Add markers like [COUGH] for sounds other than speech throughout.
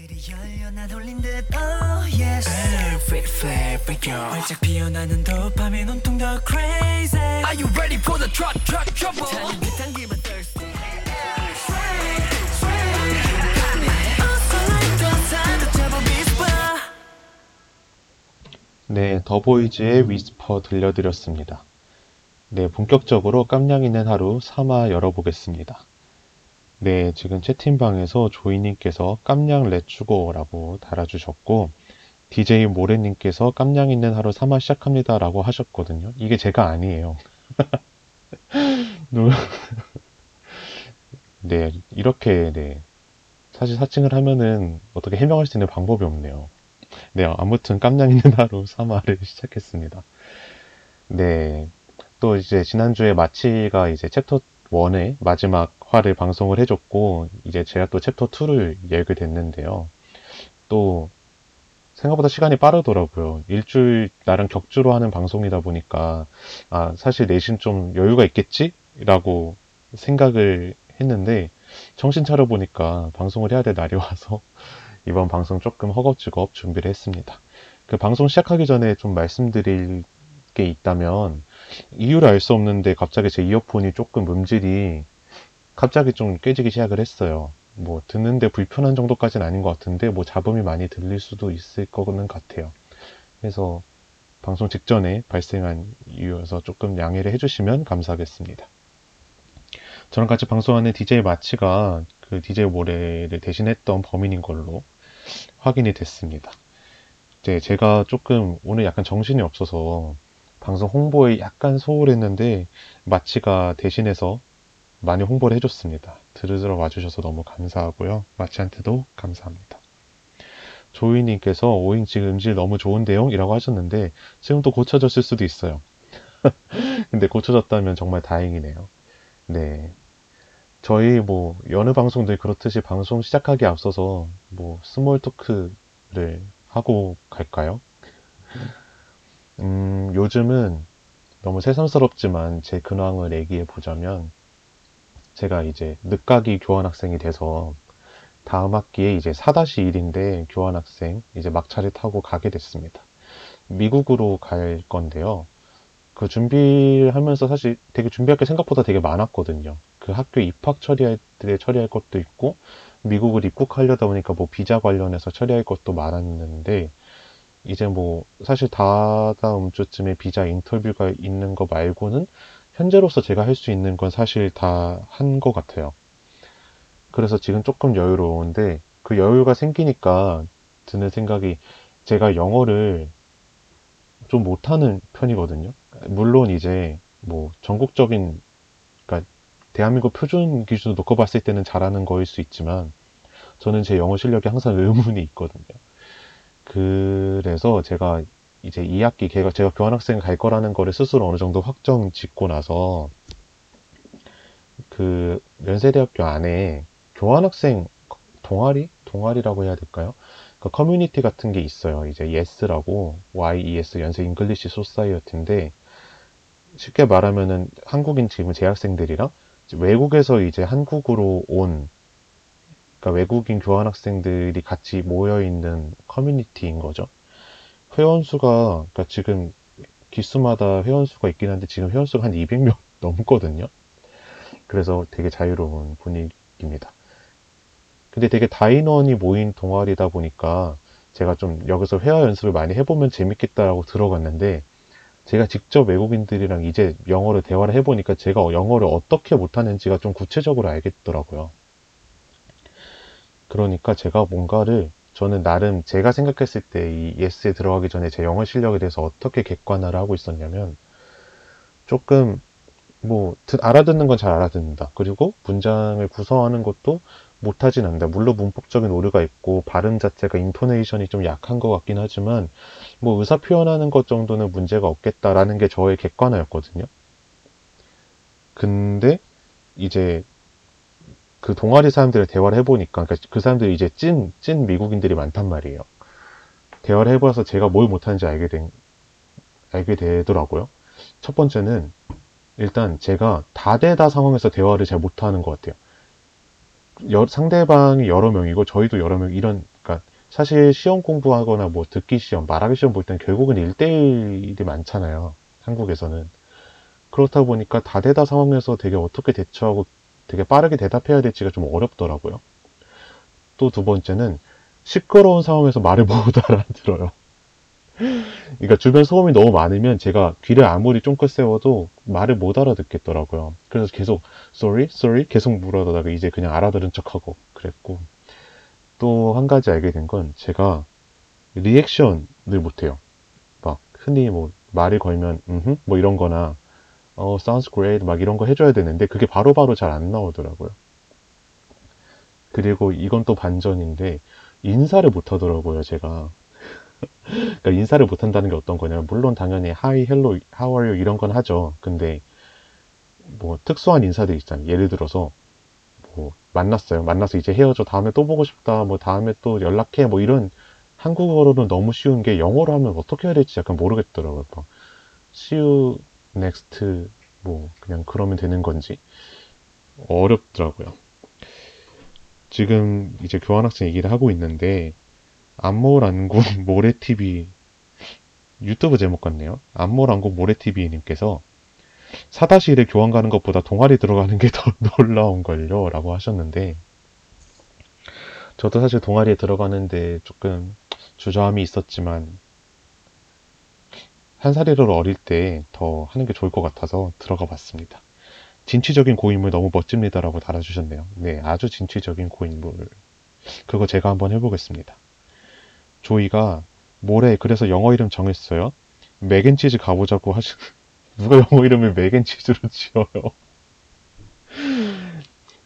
문들이 열려 난 홀린 듯 oh yes Flip flip flip yo 활짝 피어나는 도파민 온통 더 crazy Are you ready for the truck truck trouble 타는 듯한 기분 thirsty Sway sway 어서 like 산도 제법 whisper 네, 더보이즈의 Whisper 들려드렸습니다. 네, 본격적으로 깜냥 있는 하루 3화 열어보겠습니다. 네, 지금 채팅방에서 조이님께서 깜냥 레츠고라고 달아주셨고, DJ 모래님께서 깜냥 있는 하루 3화 시작합니다 라고 하셨거든요. 이게 제가 아니에요. [LAUGHS] 노- 네, 이렇게, 네. 사실 사칭을 하면은 어떻게 해명할 수 있는 방법이 없네요. 네, 아무튼 깜냥 있는 하루 3화를 [LAUGHS] 시작했습니다. 네. 또 이제 지난주에 마치가 이제 챕터 1의 마지막 화를 방송을 해줬고, 이제 제가 또 챕터 2를 열게 됐는데요. 또 생각보다 시간이 빠르더라고요. 일주일 나랑 격주로 하는 방송이다 보니까, 아, 사실 내심 좀 여유가 있겠지? 라고 생각을 했는데, 정신 차려 보니까 방송을 해야 될 날이 [LAUGHS] 와서, 이번 방송 조금 허겁지겁 준비를 했습니다. 그 방송 시작하기 전에 좀 말씀드릴 게 있다면 이유를 알 수 없는데 갑자기 제 이어폰이 조금 음질이 갑자기 좀 깨지기 시작을 했어요. 뭐 듣는데 불편한 정도까지는 아닌 것 같은데 뭐 잡음이 많이 들릴 수도 있을 거는 같아요. 그래서 방송 직전에 발생한 이유여서 조금 양해를 해주시면 감사하겠습니다. 저랑 같이 방송하는 DJ 마치가 그 DJ 모래를 대신했던 범인인 걸로 확인이 됐습니다. 이제 제가 조금 오늘 약간 정신이 없어서 방송 홍보에 약간 소홀했는데 마치가 대신해서 많이 홍보를 해줬습니다. 들으러 와주셔서 너무 감사하고요. 마치한테도 감사합니다. 조이님께서 오잉 지금 음질 너무 좋은데요? 이라고 하셨는데 지금 또 고쳐졌을 수도 있어요. [LAUGHS] 근데 고쳐졌다면 정말 다행이네요. 네. 저희 뭐 여느 방송들 그렇듯이 방송 시작하기 앞서서 뭐 small talk를 하고 갈까요? 음, 요즘은 너무 새삼스럽지만 제 근황을 얘기해 보자면 제가 이제 늦깎이 교환학생이 돼서 다음 학기에 이제 4-1인데 교환학생 이제 막차를 타고 가게 됐습니다. 미국으로 갈 건데요. 그 준비를 하면서 사실 되게 준비할 게 생각보다 되게 많았거든요. 그 학교 입학 처리할 때 처리할 것도 있고, 미국을 입국하려다 보니까 뭐 비자 관련해서 처리할 것도 많았는데, 이제 뭐 사실 다다음 주쯤에 비자 인터뷰가 있는 거 말고는 현재로서 제가 할 수 있는 건 사실 다 한 것 같아요. 그래서 지금 조금 여유로운데, 그 여유가 생기니까 드는 생각이 제가 영어를 좀 못하는 편이거든요. 물론 이제 뭐 전국적인 그러니까 대한민국 표준 기준으로 놓고 봤을 때는 잘하는 거일 수 있지만 저는 제 영어 실력에 항상 의문이 있거든요. 그래서 제가 이제 2학기 걔가 제가 교환학생 갈 거라는 거를 스스로 어느 정도 확정 짓고 나서 그 연세대학교 안에 교환학생 동아리 동아리라고 해야 될까요? 그 커뮤니티 같은 게 있어요. 이제 YES라고 YES 연세 English Society인데 쉽게 말하면은 한국인 지금 재학생들이랑 외국에서 이제 한국으로 온 그러니까 외국인 교환학생들이 같이 모여 있는 커뮤니티인 거죠. 회원 수가 그러니까 지금 기수마다 회원 수가 있긴 한데 지금 회원 수가 한 200명 [LAUGHS] 넘거든요. 그래서 되게 자유로운 분위기입니다. 근데 되게 다인원이 모인 동아리다 보니까 제가 좀 여기서 회화 연습을 많이 해보면 재밌겠다라고 들어갔는데 제가 직접 외국인들이랑 이제 영어를 대화를 해보니까 제가 영어를 어떻게 못하는지가 좀 구체적으로 알겠더라고요. 그러니까 제가 뭔가를 저는 나름 제가 생각했을 때 이 예스에 들어가기 전에 제 영어 실력에 대해서 어떻게 객관화를 하고 있었냐면 조금 뭐 듣- 알아듣는 건 잘 알아듣는다. 그리고 문장을 구성하는 것도 못하진 않는다. 물론 문법적인 오류가 있고 발음 자체가 인토네이션이 좀 약한 것 같긴 하지만 뭐 의사 표현하는 것 정도는 문제가 없겠다라는 게 저의 객관화였거든요. 근데 이제 그 동아리 사람들을 대화를 해보니까 그러니까 그 사람들이 이제 찐, 찐 미국인들이 많단 말이에요. 대화를 해봐서 제가 뭘 못하는지 알게 된, 알게 되더라고요. 첫 번째는 일단 제가 다대다 상황에서 대화를 잘 못하는 것 같아요. 여- 상대방이 여러 명이고 저희도 여러 명 이런 그러니까 사실 시험 공부하거나 뭐 듣기 시험, 말하기 시험 볼 때는 결국은 1대1이 많잖아요. 한국에서는. 그렇다 보니까 다대다 상황에서 되게 어떻게 대처하고 되게 빠르게 대답해야 될지가 좀 어렵더라고요. 또 두 번째는 시끄러운 상황에서 말을 [LAUGHS] 못 알아들어요. 그러니까 주변 소음이 너무 많으면 제가 귀를 아무리 쫑긋 세워도 말을 못 알아듣겠더라고요. 그래서 계속 sorry, sorry 계속 물어다가 이제 그냥 알아들은 척하고 그랬고 또 한 가지 알게 된 건 제가 리액션을 못해요. 막 흔히 뭐 말을 걸면 음흠 뭐 이런 거나 어 sounds great 막 이런 거 해줘야 되는데 그게 바로바로 잘 안 나오더라고요. 그리고 이건 또 반전인데 인사를 못 하더라고요, 제가. [LAUGHS] 그러니까 인사를 못 한다는 게 어떤 거냐면 물론 당연히 hi, hello, how are you 이런 건 하죠. 근데 뭐 특수한 인사들 있잖아요. 예를 들어서 뭐 만났어요. 만나서 이제 헤어져. 다음에 또 보고 싶다. 뭐 다음에 또 연락해. 뭐 이런 한국어로는 너무 쉬운 게 영어로 하면 어떻게 해야 될지 약간 모르겠더라고요. 막 see you next 뭐 그냥 그러면 되는 건지 어렵더라고요. 지금 이제 교환학생 얘기를 하고 있는데 안모란고 [LAUGHS] 모래TV 유튜브 제목 같네요. 안모란고 모래TV님께서 사다시를 교환 가는 것보다 동아리 들어가는 게 더 [LAUGHS] 놀라운걸요 라고 하셨는데 저도 사실 동아리에 들어가는데 조금 주저함이 있었지만 한 살이라도 어릴 때 더 하는 게 좋을 것 같아서 들어가 봤습니다. 진취적인 고인물 너무 멋집니다라고 달아주셨네요. 네, 아주 진취적인 고인물. 그거 제가 한번 해보겠습니다. 조이가 모레 그래서 영어 이름 정했어요. 맥앤치즈 가보자고 하시. [LAUGHS] 누가 영어 이름을 맥앤치즈로 지어요?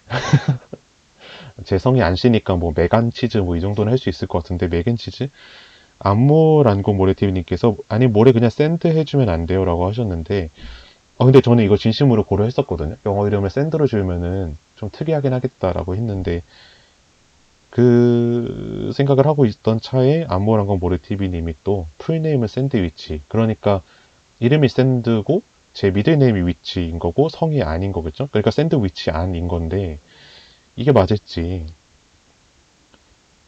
[LAUGHS] 제 성이 안 쉬니까 뭐 메간치즈 뭐 이 정도는 할 수 있을 것 같은데 맥앤치즈? 안모란고 모래TV님께서 아니 모레 그냥 샌드 해주면 안 돼요 라고 하셨는데 아, 근데 저는 이거 진심으로 고려했었거든요. 영어 이름을 샌드로 지으면은 좀 특이하긴 하겠다라고 했는데, 그 생각을 하고 있던 차에 안모란건 모래TV님이 또 full name은 샌드위치. 그러니까 이름이 샌드고 제 middle name이 위치인 거고 성이 아닌 거겠죠? 그러니까 샌드위치 안인 건데, 이게 맞을지.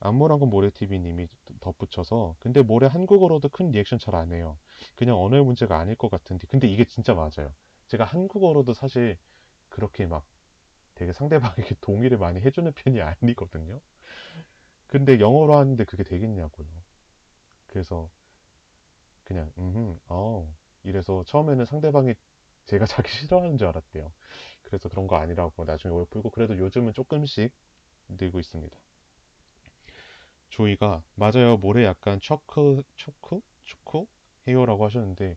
안모란건 모래TV님이 덧붙여서, 근데 모래 한국어로도 큰 리액션 잘 안 해요. 그냥 언어의 문제가 아닐 것 같은데, 근데 이게 진짜 맞아요. 제가 한국어로도 사실 그렇게 막 되게 상대방에게 [LAUGHS] 동의를 많이 해주는 편이 아니거든요. 근데 영어로 하는데 그게 되겠냐고요. 그래서 그냥 음, 어 이래서 처음에는 상대방이 제가 [LAUGHS] 자기 싫어하는 줄 알았대요. 그래서 그런 거 아니라고 나중에 오해 풀고 그래도 요즘은 조금씩 늘고 있습니다. 조이가 맞아요. 모래 약간 초크 초크 초코 해요라고 하셨는데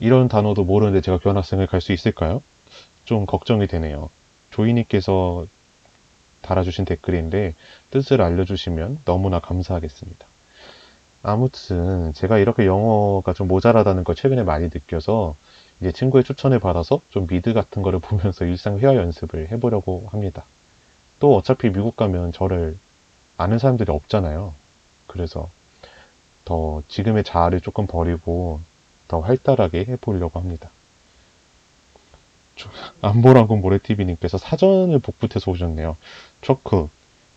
이런 단어도 모르는데 제가 교환학생을 갈 수 있을까요? 좀 걱정이 되네요. 조이님께서 달아주신 댓글인데 뜻을 알려주시면 너무나 감사하겠습니다. 아무튼 제가 이렇게 영어가 좀 모자라다는 걸 최근에 많이 느껴서 이제 친구의 추천을 받아서 좀 미드 같은 거를 [LAUGHS] 보면서 일상 회화 연습을 해보려고 합니다. 또 어차피 미국 가면 저를 아는 사람들이 없잖아요. 그래서 더 지금의 자아를 조금 버리고 더 활달하게 해보려고 합니다. 안보라고 모래TV님께서 사전을 복붙해서 오셨네요. 초크.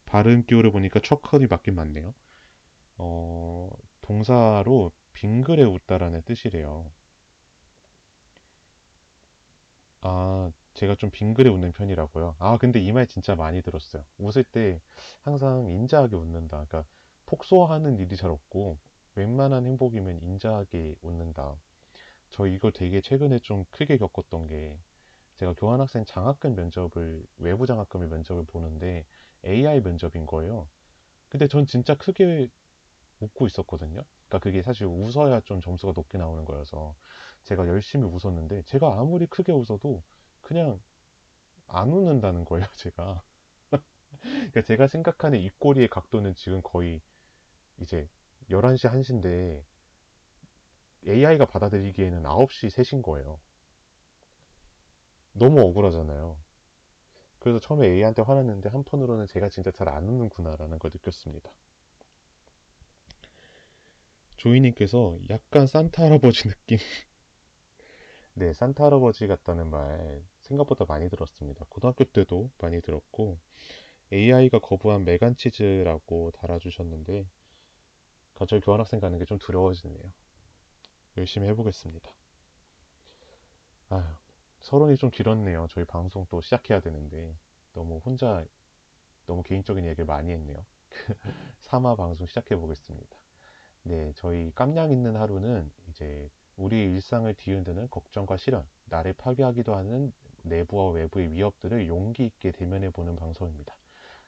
발음 기호를 보니까 초크이 맞긴 맞네요. 어, 동사로 빙그레 웃다라는 뜻이래요. 아, 제가 좀 빙그레 웃는 편이라고요. 아, 근데 이 말 진짜 많이 들었어요. 웃을 때 항상 인자하게 웃는다. 그러니까 폭소하는 일이 잘 없고 웬만한 행복이면 인자하게 웃는다. 저 이거 되게 최근에 좀 크게 겪었던 게 제가 교환학생 장학금 면접을 외부 장학금을 면접을 보는데 AI 면접인 거예요. 근데 전 진짜 크게 웃고 있었거든요. 그러니까 그게 사실 웃어야 좀 점수가 높게 나오는 거여서 제가 열심히 웃었는데 제가 아무리 크게 웃어도 그냥 안 웃는다는 거예요, [LAUGHS] 제가. 그러니까 제가 생각하는 입꼬리의 각도는 지금 거의 이제 11시 1시인데 AI가 받아들이기에는 9시 3시인 거예요. 너무 억울하잖아요. 그래서 처음에 A한테 화났는데 한편으로는 제가 진짜 잘 안 웃는구나라는 걸 느꼈습니다. 조이님께서 약간 산타 할아버지 느낌. [LAUGHS] 네, 산타 할아버지 같다는 말 생각보다 많이 들었습니다. 고등학교 때도 많이 들었고 AI가 거부한 메간치즈라고 달아주셨는데 갑자기 교환학생 가는 게 좀 두려워지네요. 열심히 해보겠습니다. 아휴, 서론이 좀 길었네요. 저희 방송 또 시작해야 되는데 너무 혼자 너무 개인적인 얘기를 많이 했네요. [LAUGHS] 3화 방송 시작해 보겠습니다. 네, 저희 깜냥 있는 하루는 이제 우리 일상을 뒤흔드는 걱정과 실현, 나를 파괴하기도 하는 내부와 외부의 위협들을 용기 있게 대면해 보는 방송입니다.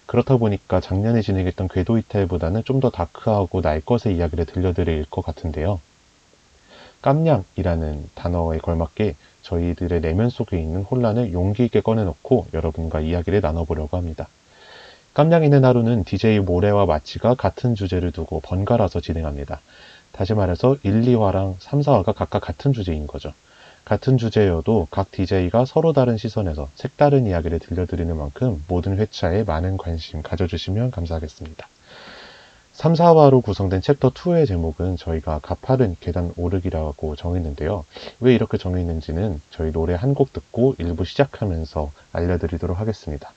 그렇다 보니까 작년에 진행했던 궤도 이탈보다는 좀 더 다크하고 날 것의 이야기를 들려드릴 것 같은데요. 깜냥이라는 단어에 걸맞게 저희들의 내면 속에 있는 혼란을 용기 있게 꺼내놓고 여러분과 이야기를 나눠보려고 합니다. 깜냥 있는 하루는 DJ 모래와 마치가 같은 주제를 두고 번갈아서 진행합니다. 다시 말해서 1, 2화랑 3, 4화가 각각 같은 주제인 거죠. 같은 주제여도 각 DJ가 서로 다른 시선에서 색다른 이야기를 들려드리는 만큼 모든 회차에 많은 관심 가져주시면 감사하겠습니다. 3, 4화로 구성된 챕터 2의 제목은 저희가 가파른 계단 오르기라고 정했는데요. 왜 이렇게 정했는지는 저희 노래 한 곡 듣고 일부 시작하면서 알려드리도록 하겠습니다.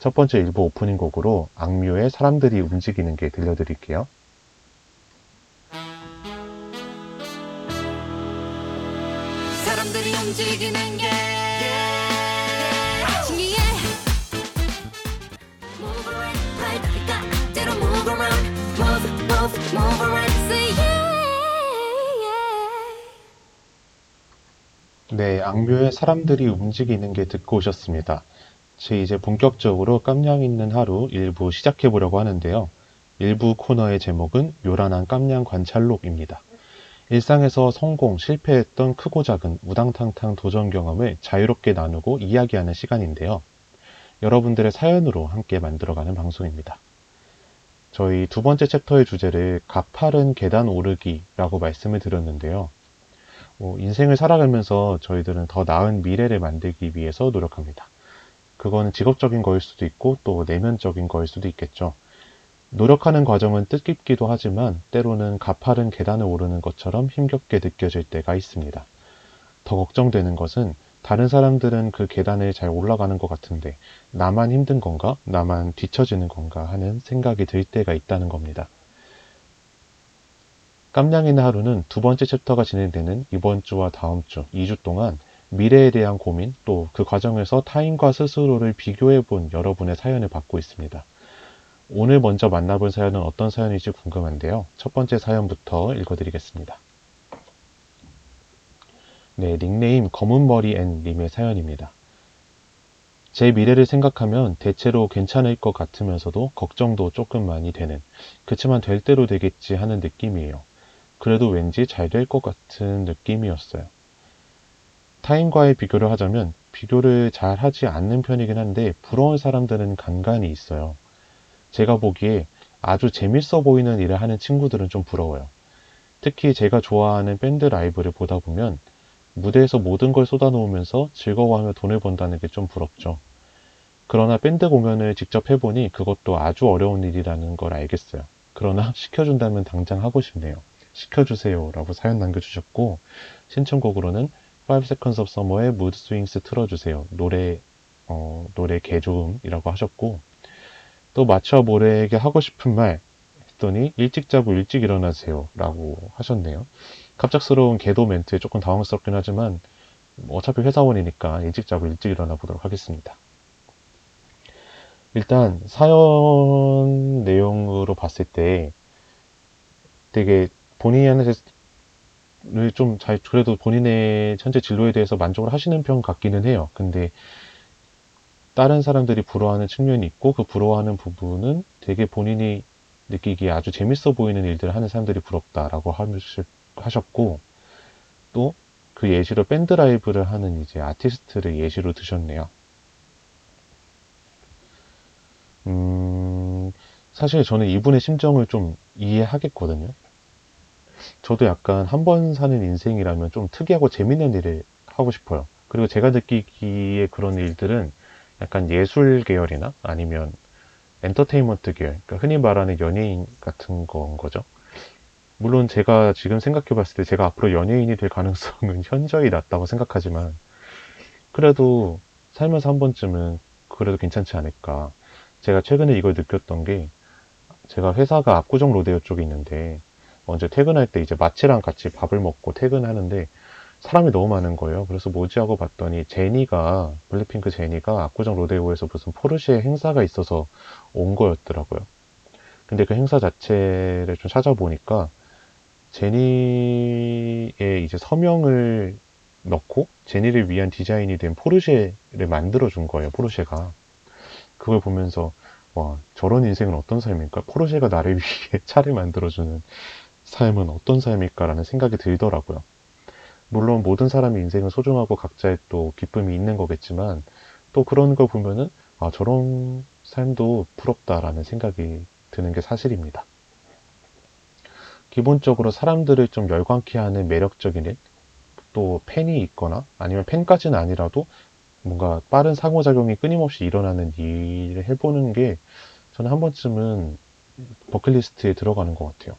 첫 번째 일부 오프닝 곡으로 악뮤의 사람들이 움직이는 게 들려드릴게요. 움직이는 게 네, 악뮤의 사람들이 움직이는 게 듣고 오셨습니다. 제 이제 본격적으로 깜냥 있는 하루 일부 시작해 보려고 하는데요. 일부 코너의 제목은 요란한 깜냥 관찰록입니다. 일상에서 성공, 실패했던 크고 작은 우당탕탕 도전 경험을 자유롭게 나누고 이야기하는 시간인데요. 여러분들의 사연으로 함께 만들어가는 방송입니다. 저희 두 번째 챕터의 주제를 가파른 계단 오르기라고 말씀을 드렸는데요. 어, 인생을 살아가면서 저희들은 더 나은 미래를 만들기 위해서 노력합니다. 그거는 직업적인 거일 수도 있고 또 내면적인 거일 수도 있겠죠. 노력하는 과정은 뜻깊기도 하지만 때로는 가파른 계단을 오르는 것처럼 힘겹게 느껴질 때가 있습니다. 더 걱정되는 것은 다른 사람들은 그 계단을 잘 올라가는 것 같은데 나만 힘든 건가? 나만 뒤처지는 건가? 하는 생각이 들 때가 있다는 겁니다. 깜냥이는 하루는 두 번째 챕터가 진행되는 이번 주와 다음 주 2주 동안 미래에 대한 고민 또 그 과정에서 타인과 스스로를 비교해 본 여러분의 사연을 받고 있습니다. 오늘 먼저 만나볼 사연은 어떤 사연일지 궁금한데요. 첫 번째 사연부터 읽어드리겠습니다. 네, 닉네임 검은머리 앤 님의 사연입니다. 제 미래를 생각하면 대체로 괜찮을 것 같으면서도 걱정도 조금 많이 되는, 그치만 될 대로 되겠지 하는 느낌이에요. 그래도 왠지 잘 될 것 같은 느낌이었어요. 타인과의 비교를 하자면 비교를 잘 하지 않는 편이긴 한데 부러운 사람들은 간간히 있어요. 제가 보기에 아주 재밌어 보이는 일을 하는 친구들은 좀 부러워요. 특히 제가 좋아하는 밴드 라이브를 보다 보면 무대에서 모든 걸 쏟아놓으면서 즐거워하며 돈을 번다는 게 좀 부럽죠. 그러나 밴드 공연을 직접 해보니 그것도 아주 어려운 일이라는 걸 알겠어요. 그러나 [LAUGHS] 시켜준다면 당장 하고 싶네요. 시켜주세요. 라고 사연 남겨주셨고, 신청곡으로는 5 Seconds of Summer의 Mood Swings 틀어주세요. 노래, 어, 노래 개조음이라고 하셨고, 또 마치와 모래에게 하고 싶은 말 했더니 일찍 자고 일찍 일어나세요. 라고 하셨네요. 갑작스러운 개도 멘트에 조금 당황스럽긴 하지만, 뭐 어차피 회사원이니까 일찍 자고 일찍 일어나 보도록 하겠습니다. 일단 사연 내용으로 봤을 때 되게 본인한테 좀 잘, 그래도 본인의 현재 진로에 대해서 만족을 하시는 편 같기는 해요. 근데 다른 사람들이 부러워하는 측면이 있고 그 부러워하는 부분은 되게 본인이 느끼기에 아주 재밌어 보이는 일들을 하는 사람들이 부럽다라고 하셨고 또 그 예시로 밴드 라이브를 하는 이제 아티스트를 예시로 드셨네요. 음, 사실 저는 이분의 심정을 좀 이해하겠거든요. 저도 약간 한 번 사는 인생이라면 좀 특이하고 재밌는 일을 하고 싶어요. 그리고 제가 느끼기에 그런 일들은 약간 예술 계열이나 아니면 엔터테인먼트 계열, 그러니까 흔히 말하는 연예인 같은 건 거죠. 물론 제가 지금 생각해 봤을 때 제가 앞으로 연예인이 될 가능성은 [LAUGHS] 현저히 낮다고 생각하지만 그래도 살면서 한 번쯤은 그래도 괜찮지 않을까. 제가 최근에 이걸 느꼈던 게 제가 회사가 압구정 로데오 쪽에 있는데 언제 퇴근할 때 이제 마치랑 같이 밥을 먹고 퇴근하는데 사람이 너무 많은 거예요. 그래서 뭐지 하고 봤더니 제니가 블랙핑크 제니가 압구정 로데오에서 무슨 포르쉐 행사가 있어서 온 거였더라고요. 근데 그 행사 자체를 좀 찾아보니까 제니의 이제 서명을 넣고 제니를 위한 디자인이 된 포르쉐를 만들어 준 거예요. 포르쉐가 그걸 보면서 와 저런 인생은 어떤 삶일까? 포르쉐가 나를 [LAUGHS] 위해 차를 만들어 주는 삶은 어떤 삶일까라는 생각이 들더라고요. 물론 모든 사람의 인생은 소중하고 각자의 또 기쁨이 있는 거겠지만 또 그런 걸 보면은 아 저런 삶도 부럽다라는 생각이 드는 게 사실입니다. 기본적으로 사람들을 좀 열광케 하는 매력적인 또 팬이 있거나 아니면 팬까지는 아니라도 뭔가 빠른 상호작용이 끊임없이 일어나는 일을 해보는 게 저는 한 번쯤은 버킷리스트에 들어가는 것 같아요.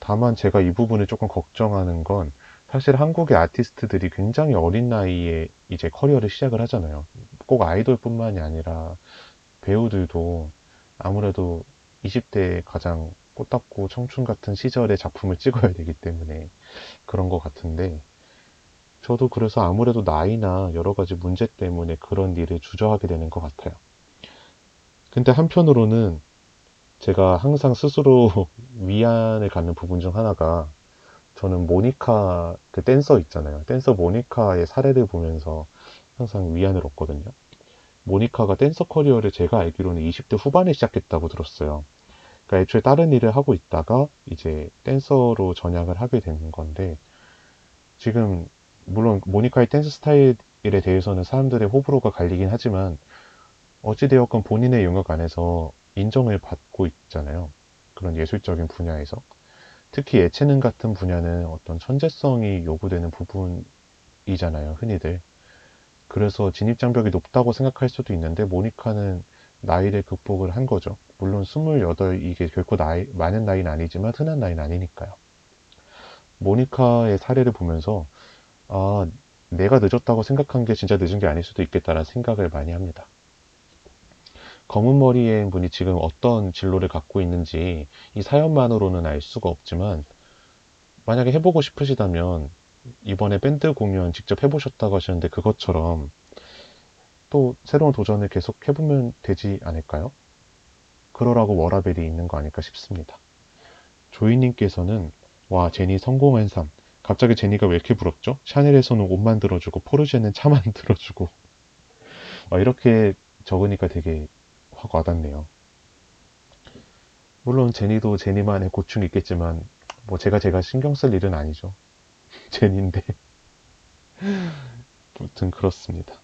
다만 제가 이 부분을 조금 걱정하는 건 사실 한국의 아티스트들이 굉장히 어린 나이에 이제 커리어를 시작을 하잖아요. 꼭 아이돌뿐만이 아니라 배우들도 아무래도 20대에 가장 꽃답고 청춘 같은 시절의 작품을 [LAUGHS] 찍어야 되기 때문에 그런 것 같은데 저도 그래서 아무래도 나이나 여러 가지 문제 때문에 그런 일을 주저하게 되는 것 같아요. 근데 한편으로는 제가 항상 스스로 [LAUGHS] 위안을 갖는 부분 중 하나가 저는 모니카 그 댄서 있잖아요. 댄서 모니카의 사례를 보면서 항상 위안을 얻거든요. 모니카가 댄서 커리어를 제가 알기로는 20대 후반에 시작했다고 들었어요. 그러니까 애초에 다른 일을 하고 있다가 이제 댄서로 전향을 하게 된 건데 지금 물론 모니카의 댄스 스타일에 대해서는 사람들의 호불호가 갈리긴 하지만 어찌되었건 본인의 영역 안에서 인정을 받고 있잖아요. 그런 예술적인 분야에서. 특히 예체능 같은 분야는 어떤 천재성이 요구되는 부분이잖아요, 흔히들. 그래서 진입장벽이 높다고 생각할 수도 있는데, 모니카는 나이를 극복을 한 거죠. 물론 28 이게 결코 나이, 많은 나이는 아니지만 흔한 나이는 아니니까요. 모니카의 사례를 보면서 아 내가 늦었다고 생각한 게 진짜 늦은 게 아닐 수도 있겠다라는 생각을 많이 합니다. 검은 머리의 분이 지금 어떤 진로를 갖고 있는지 이 사연만으로는 알 수가 없지만 만약에 해보고 싶으시다면 이번에 밴드 공연 직접 해보셨다고 하셨는데 그것처럼 또 새로운 도전을 계속 해보면 되지 않을까요? 그러라고 워라벨이 있는 거 아닐까 싶습니다. 조이님께서는 와 제니 성공한 삶 갑자기 제니가 왜 이렇게 부럽죠? 샤넬에서는 옷 만들어주고 포르쉐는 차 [LAUGHS] 만들어주고 와, 이렇게 적으니까 되게 확 와닿네요. 물론 제니도 제니만의 고충이 있겠지만 뭐 제가 제가 신경 쓸 일은 아니죠. [LAUGHS] 제니인데 [LAUGHS] 아무튼 그렇습니다.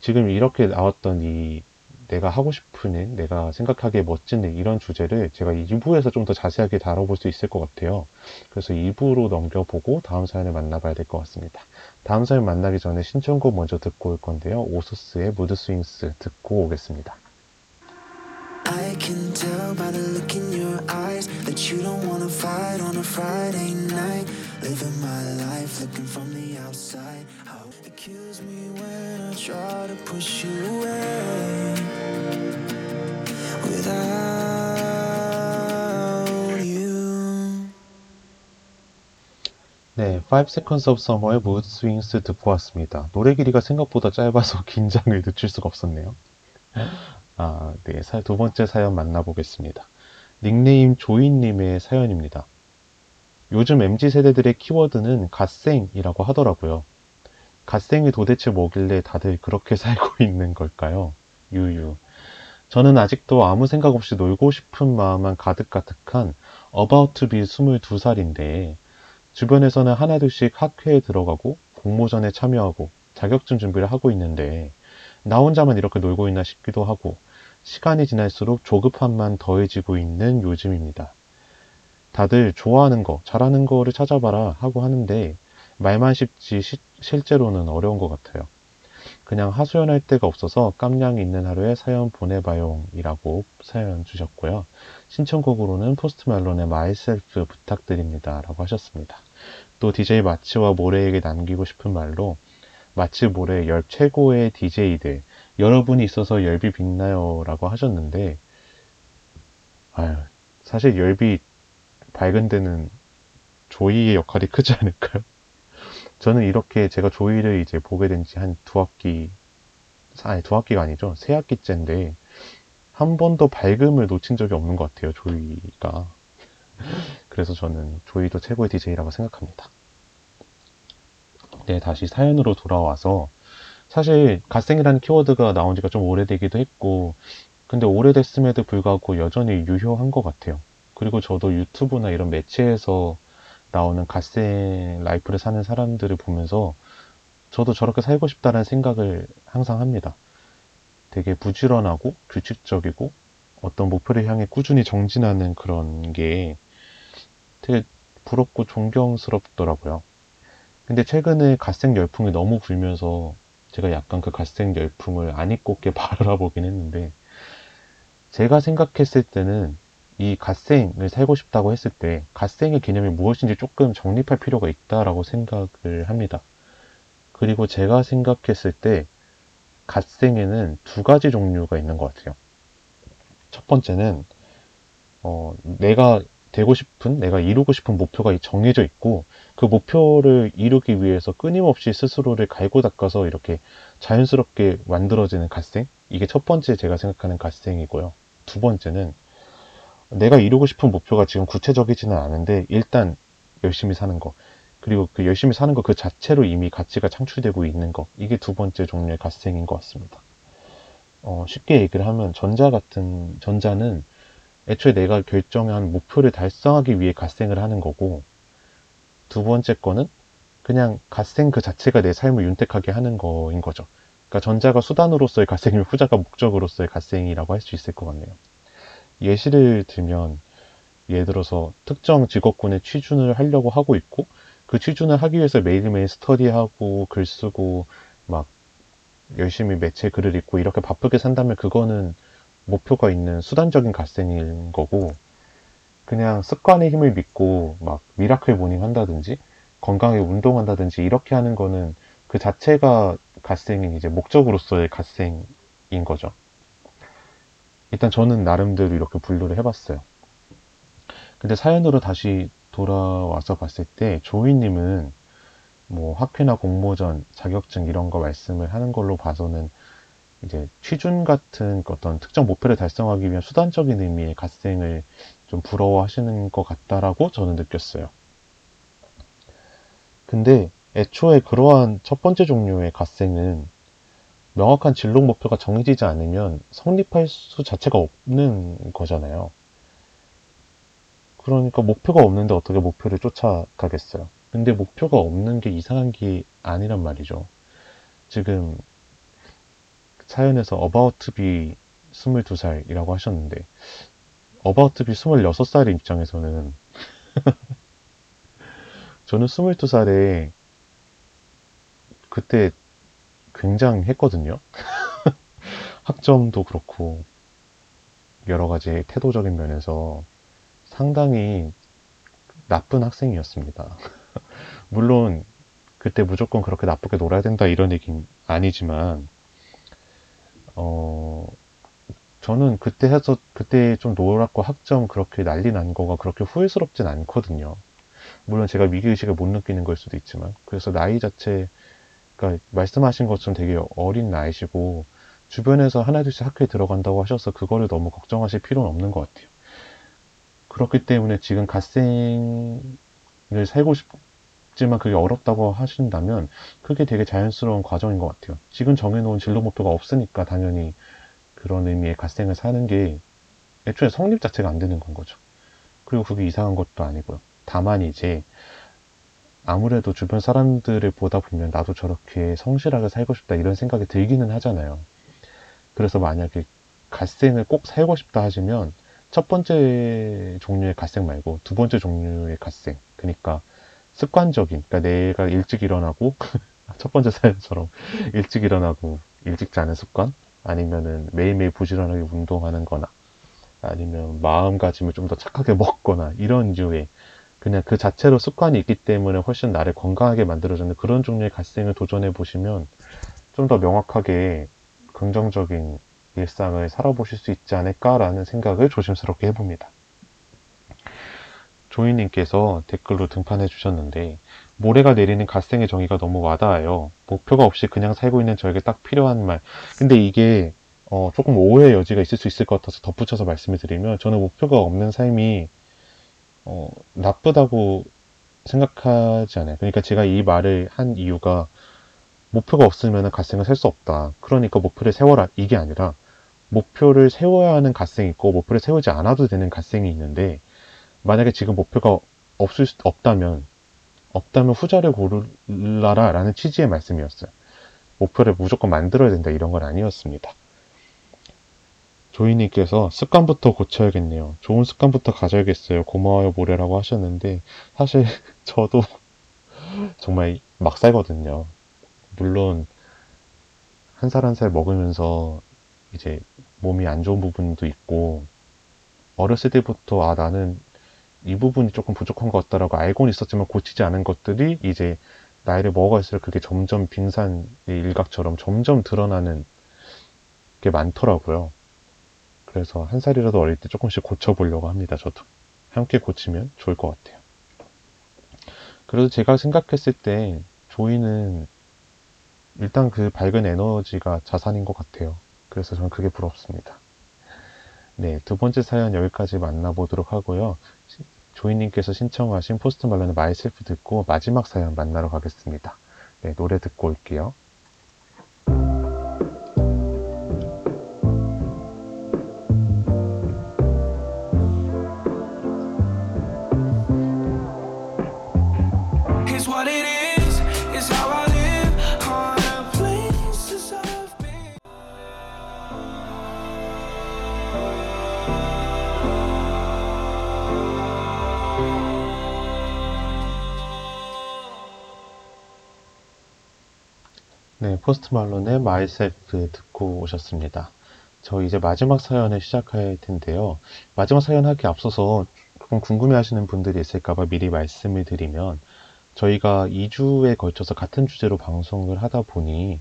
지금 이렇게 나왔던 이 내가 하고 싶은 일, 내가 생각하기에 멋진 일, 이런 주제를 제가 2부에서 좀 더 자세하게 다뤄볼 수 있을 것 같아요. 그래서 2부로 넘겨보고 다음 사연을 만나봐야 될 것 같습니다. 다음 사연 만나기 전에 신청곡 먼저 듣고 올 건데요. 오소스의 무드 스윙스 듣고 오겠습니다. I can tell by the look in your eyes that you don't wanna fight on a Friday night. Living my life looking from the outside. How accuse me when I try to push you away without 네, 5 Seconds of Summer의 Mood Swings 듣고 왔습니다. 노래 길이가 생각보다 짧아서 [LAUGHS] 긴장을 늦출 수가 없었네요. 아, 네, 사- 두 번째 사연 만나보겠습니다. 닉네임 조이님의 사연입니다. 요즘 MZ 세대들의 키워드는 갓생이라고 하더라고요. 갓생이 도대체 뭐길래 다들 그렇게 [LAUGHS] 살고 있는 걸까요? 유유. 저는 아직도 아무 생각 없이 놀고 싶은 마음만 가득가득한 about to be 22살인데 주변에서는 하나둘씩 학회에 들어가고 공모전에 참여하고 자격증 준비를 하고 있는데 나 혼자만 이렇게 놀고 있나 싶기도 하고 시간이 지날수록 조급함만 더해지고 있는 요즘입니다. 다들 좋아하는 거, 잘하는 거를 찾아봐라 하고 하는데 말만 쉽지 시- 실제로는 어려운 것 같아요. 그냥 하소연할 데가 없어서 깜냥 있는 하루에 사연 보내봐요 이라고 사연 주셨고요. 신청곡으로는 포스트 말론의 Myself 부탁드립니다 라고 하셨습니다. 또 DJ 마치와 모래에게 남기고 싶은 말로 마치 모래 열 최고의 DJ들 여러분이 있어서 열비 빛나요 라고 하셨는데 아유 사실 열비 밝은 데는 조이의 역할이 크지 않을까요? [LAUGHS] 저는 이렇게 제가 조이를 이제 보게 된 지 한 두 학기, 아니 두 학기가 아니죠. 세 학기째인데 한 번도 밝음을 놓친 적이 없는 것 같아요. 조이가. 그래서 저는 조이도 최고의 DJ라고 생각합니다. 네, 다시 사연으로 돌아와서 사실 갓생이라는 키워드가 나온 지가 좀 오래되기도 했고 근데 오래됐음에도 불구하고 여전히 유효한 것 같아요. 그리고 저도 유튜브나 이런 매체에서 나오는 갓생 라이프를 사는 사람들을 보면서 저도 저렇게 살고 싶다는 생각을 항상 합니다. 되게 부지런하고 규칙적이고 어떤 목표를 향해 꾸준히 정진하는 그런 게 되게 부럽고 존경스럽더라고요. 근데 최근에 갓생 열풍이 너무 불면서 제가 약간 그 갓생 열풍을 안 입고 게 [LAUGHS] 바라보긴 했는데 제가 생각했을 때는 이 갓생을 살고 싶다고 했을 때 갓생의 개념이 무엇인지 조금 정립할 필요가 있다라고 생각을 합니다. 그리고 제가 생각했을 때 갓생에는 두 가지 종류가 있는 것 같아요. 첫 번째는 어, 내가 되고 싶은, 내가 이루고 싶은 목표가 정해져 있고 그 목표를 이루기 위해서 끊임없이 스스로를 갈고 닦아서 이렇게 자연스럽게 만들어지는 갓생? 이게 첫 번째 제가 생각하는 갓생이고요. 두 번째는 내가 이루고 싶은 목표가 지금 구체적이지는 않은데 일단 열심히 사는 거 그리고 그 열심히 사는 거그 자체로 이미 가치가 창출되고 있는 거 이게 두 번째 종류의 갓생인 것 같습니다. 어, 쉽게 얘기를 하면 전자 같은 전자는 애초에 내가 결정한 목표를 달성하기 위해 갓생을 하는 거고 두 번째 거는 그냥 갓생 그 자체가 내 삶을 윤택하게 하는 거인 거죠. 그러니까 전자가 수단으로서의 갓생이면 후자가 목적으로서의 갓생이라고 할 수 있을 것 같네요. 예시를 들면 예를 들어서 특정 직업군에 취준을 하려고 하고 있고 그 취준을 하기 위해서 매일매일 스터디하고 글 쓰고 막 열심히 매체 글을 읽고 이렇게 바쁘게 산다면 그거는 목표가 있는 수단적인 갓생인 거고 그냥 습관의 힘을 믿고 막 miracle morning 한다든지 건강하게 운동한다든지 이렇게 하는 거는 그 자체가 갓생인 이제 목적으로서의 갓생인 거죠. 일단 저는 나름대로 이렇게 분류를 해봤어요. 근데 사연으로 다시 돌아와서 봤을 때 조이님은 뭐 학회나 공모전, 자격증 이런 거 말씀을 하는 걸로 봐서는 이제 취준 같은 어떤 특정 목표를 달성하기 위한 수단적인 의미의 갓생을 좀 부러워하시는 것 같다라고 저는 느꼈어요. 근데 애초에 그러한 첫 번째 종류의 갓생은 명확한 진로 목표가 정해지지 않으면 성립할 수 자체가 없는 거잖아요. 그러니까 목표가 없는데 어떻게 목표를 쫓아가겠어요. 근데 목표가 없는 게 이상한 게 아니란 말이죠. 지금 사연에서 to be 22살이라고 하셨는데 to be 26살의 입장에서는 [LAUGHS] 저는 22살에 그때 굉장했거든요. [LAUGHS] 학점도 그렇고 여러 가지 태도적인 면에서 상당히 나쁜 학생이었습니다. [LAUGHS] 물론 그때 무조건 그렇게 나쁘게 놀아야 된다 이런 얘기는 아니지만 어 저는 그때 해서 그때 좀 놀았고 학점 그렇게 난리 난 거가 그렇게 후회스럽진 않거든요. 물론 제가 위기의식을 못 느끼는 걸 수도 있지만 그래서 나이 자체 그러니까 말씀하신 것처럼 되게 어린 나이시고 주변에서 하나둘씩 학교에 들어간다고 하셔서 그거를 너무 걱정하실 필요는 없는 것 같아요. 그렇기 때문에 지금 갓생을 살고 싶 지만 그게 어렵다고 하신다면 그게 되게 자연스러운 과정인 것 같아요. 지금 정해놓은 진로 목표가 없으니까 당연히 그런 의미의 갓생을 사는 게 애초에 성립 자체가 안 되는 건 거죠. 그리고 그게 이상한 것도 아니고요. 다만 이제 아무래도 주변 사람들을 보다 보면 나도 저렇게 성실하게 살고 싶다 이런 생각이 들기는 하잖아요. 그래서 만약에 갓생을 꼭 살고 싶다 하시면 첫 번째 종류의 갓생 말고 두 번째 종류의 갓생. 그러니까 습관적인, 그러니까 내가 일찍 일어나고 [LAUGHS] 첫 번째 사연처럼 일찍 일어나고 일찍 자는 습관 아니면은 매일매일 부지런하게 운동하는 거나 아니면 마음가짐을 좀 더 착하게 [LAUGHS] 먹거나 이런 류의 그냥 그 자체로 습관이 있기 때문에 훨씬 나를 건강하게 만들어주는 그런 종류의 갓생을 도전해 보시면 좀 더 명확하게 긍정적인 일상을 살아보실 수 있지 않을까라는 생각을 조심스럽게 해봅니다. 조이님께서 댓글로 등판해 주셨는데 모래가 내리는 갓생의 정의가 너무 와닿아요. 목표가 없이 그냥 살고 있는 저에게 딱 필요한 말. 근데 이게 어, 조금 오해의 여지가 있을 수 있을 것 같아서 덧붙여서 말씀을 드리면 저는 목표가 없는 삶이 어, 나쁘다고 생각하지 않아요. 그러니까 제가 이 말을 한 이유가 목표가 없으면 갓생을 살 수 없다. 그러니까 목표를 세워라. 이게 아니라 목표를 세워야 하는 갓생이 있고 목표를 세우지 않아도 되는 갓생이 있는데 만약에 지금 목표가 없을 수, 없다면 없다면 후자를 고르라라 라는 취지의 말씀이었어요. 목표를 무조건 만들어야 된다 이런 건 아니었습니다. 조이님께서 습관부터 고쳐야겠네요. 좋은 습관부터 가져야겠어요. 고마워요 모래라고 하셨는데 사실 [LAUGHS] 저도 정말 막 살거든요. 물론 한 살 한 살 먹으면서 이제 몸이 안 좋은 부분도 있고 어렸을 때부터 아 나는 이 부분이 조금 부족한 것 같다라고 알고는 있었지만 고치지 않은 것들이 이제 나이를 먹어갈수록 그게 점점 빙산의 일각처럼 점점 드러나는 게 많더라고요. 그래서 한 살이라도 어릴 때 조금씩 고쳐보려고 합니다. 저도 함께 고치면 좋을 것 같아요. 그래도 제가 생각했을 때 조이는 일단 그 밝은 에너지가 자산인 것 같아요. 그래서 저는 그게 부럽습니다. 네, 두 번째 사연 여기까지 만나보도록 하고요. 조이님께서 신청하신 포스트 말론의 Myself 듣고 마지막 사연 만나러 가겠습니다. 네, 노래 듣고 올게요. 포스트 말론의 Myself 듣고 오셨습니다. 저 이제 마지막 사연을 시작할 텐데요. 마지막 사연 하기 앞서서 조금 궁금해 하시는 분들이 있을까봐 미리 말씀을 드리면 저희가 2주에 걸쳐서 같은 주제로 방송을 하다 보니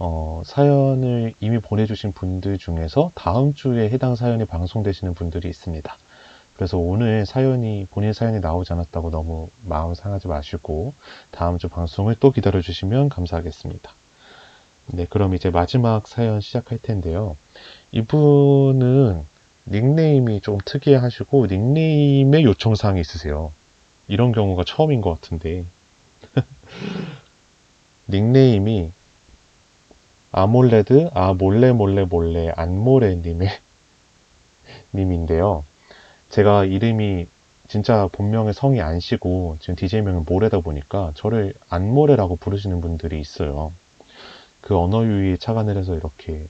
어, 사연을 이미 보내주신 분들 중에서 다음 주에 해당 사연이 방송되시는 분들이 있습니다. 그래서 오늘 사연이, 본인 사연이 나오지 않았다고 너무 마음 상하지 마시고 다음 주 방송을 또 기다려 주시면 감사하겠습니다. 네, 그럼 이제 마지막 사연 시작할 텐데요. 이분은 닉네임이 좀 특이해 하시고 닉네임의 요청사항이 있으세요. 이런 경우가 처음인 것 같은데. [LAUGHS] 닉네임이 아몰레드, 아, 몰래, 몰래, 몰래, 안몰레 님의, [LAUGHS] 님인데요. 제가 이름이 진짜 본명의 성이 안씨고, 지금 DJ명은 모레다 보니까 저를 안모레라고 부르시는 분들이 있어요. 그 언어 유희에 착안을 해서 이렇게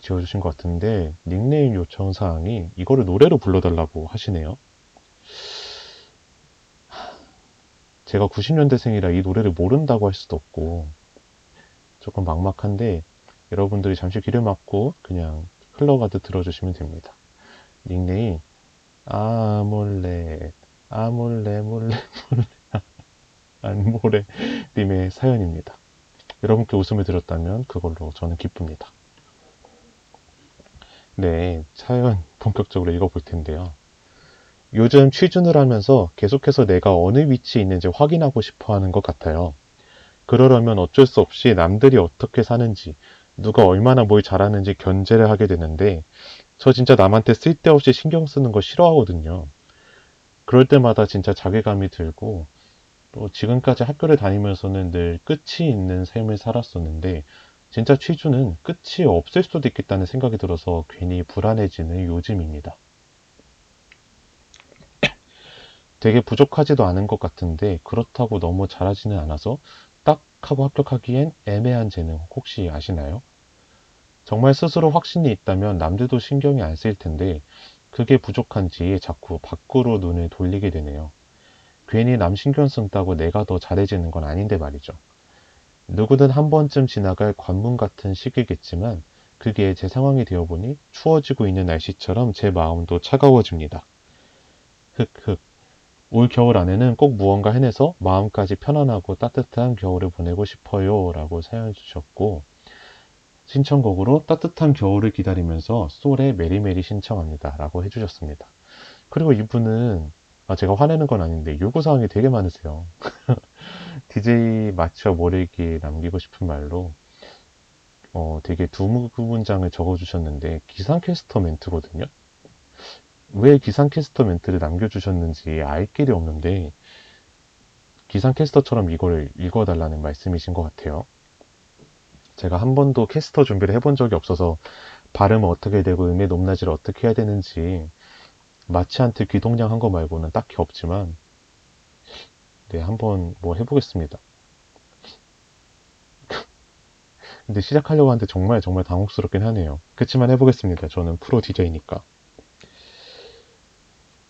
지어주신 것 같은데, 닉네임 요청 사항이 이거를 노래로 불러달라고 하시네요. 제가 90년대생이라 이 노래를 모른다고 할 수도 없고, 조금 막막한데, 여러분들이 잠시 귀를 막고 그냥 흘러가듯 들어주시면 됩니다. 닉네임, 아몰레, 아몰레, 몰레, 몰레, [LAUGHS] 안몰레 님의 사연입니다. 여러분께 웃음을 드렸다면 그걸로 저는 기쁩니다. 네, 사연 본격적으로 읽어볼 텐데요. 요즘 취준을 하면서 계속해서 내가 어느 위치에 있는지 확인하고 싶어 하는 것 같아요. 그러려면 어쩔 수 없이 남들이 어떻게 사는지, 누가 얼마나 뭘 잘하는지 견제를 하게 되는데, 저 진짜 남한테 쓸데없이 신경 쓰는 거 싫어하거든요. 그럴 때마다 진짜 자괴감이 들고, 또 지금까지 학교를 다니면서는 늘 끝이 있는 삶을 살았었는데, 진짜 취준은 끝이 없을 수도 있겠다는 생각이 들어서 괜히 불안해지는 요즘입니다. [COUGHS] 되게 부족하지도 않은 것 같은데 그렇다고 너무 잘하지는 않아서 딱 하고 합격하기엔 애매한 재능 혹시 아시나요? 정말 스스로 확신이 있다면 남들도 신경이 안 쓰일 텐데 그게 부족한지 자꾸 밖으로 눈을 돌리게 되네요. 괜히 남 신경 쓴다고 내가 더 잘해지는 건 아닌데 말이죠. 누구든 한 번쯤 지나갈 관문 같은 시기겠지만 그게 제 상황이 되어보니 추워지고 있는 날씨처럼 제 마음도 차가워집니다. 흑흑. 올 겨울 안에는 꼭 무언가 해내서 마음까지 편안하고 따뜻한 겨울을 보내고 싶어요. 라고 사연 주셨고, 신청곡으로 따뜻한 겨울을 기다리면서 솔의 메리메리 신청합니다. 라고 해주셨습니다. 그리고 이분은 아, 제가 화내는 건 아닌데 요구사항이 되게 많으세요. [LAUGHS] DJ 맞춰 모르기 남기고 싶은 말로 어, 되게 두 문장을 적어주셨는데 기상캐스터 멘트거든요. 왜 기상캐스터 멘트를 남겨주셨는지 알 길이 없는데 기상캐스터처럼 이걸 읽어달라는 말씀이신 것 같아요. 제가 한 번도 캐스터 준비를 해본 적이 없어서 발음은 어떻게 되고 음의 높낮이를 어떻게 해야 되는지 마치한테 귀동냥 한 거 말고는 딱히 없지만 네 한번 뭐 해보겠습니다. [LAUGHS] 근데 시작하려고 하는데 정말 정말 당혹스럽긴 하네요. 그치만 해보겠습니다. 저는 프로 DJ니까.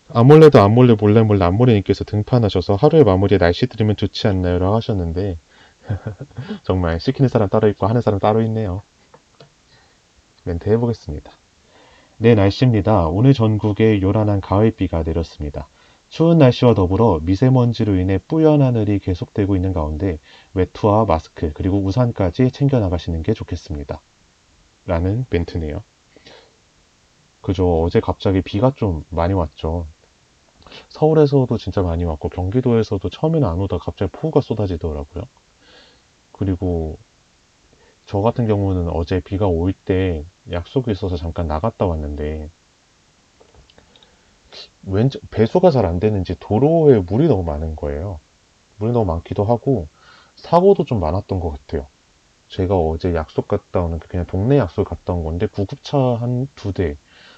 아몰래도 아몰래 몰래 몰래 아몰래님께서 등판하셔서 하루의 마무리에 날씨 들으면 좋지 않나요? 라고 하셨는데 [LAUGHS] 정말 시키는 사람 따로 있고 하는 사람 따로 있네요. 멘트 해보겠습니다. 네, 날씨입니다. 오늘 전국에 요란한 가을비가 내렸습니다. 추운 날씨와 더불어 미세먼지로 인해 뿌연 하늘이 계속되고 있는 가운데 외투와 마스크 그리고 우산까지 챙겨 나가시는 게 좋겠습니다. 라는 멘트네요. 그죠. 어제 갑자기 비가 좀 많이 왔죠. 서울에서도 진짜 많이 왔고 경기도에서도 처음에는 안 오다 갑자기 폭우가 쏟아지더라고요. 그리고 저 같은 경우는 어제 비가 올 때 약속이 있어서 잠깐 나갔다 왔는데 왠지 배수가 잘 안 되는지 도로에 물이 너무 많은 거예요. 물이 너무 많기도 하고 사고도 좀 많았던 것 같아요. 제가 어제 약속 갔다 오는 게 그냥 동네 약속 갔다 온 건데 구급차 한 두 대,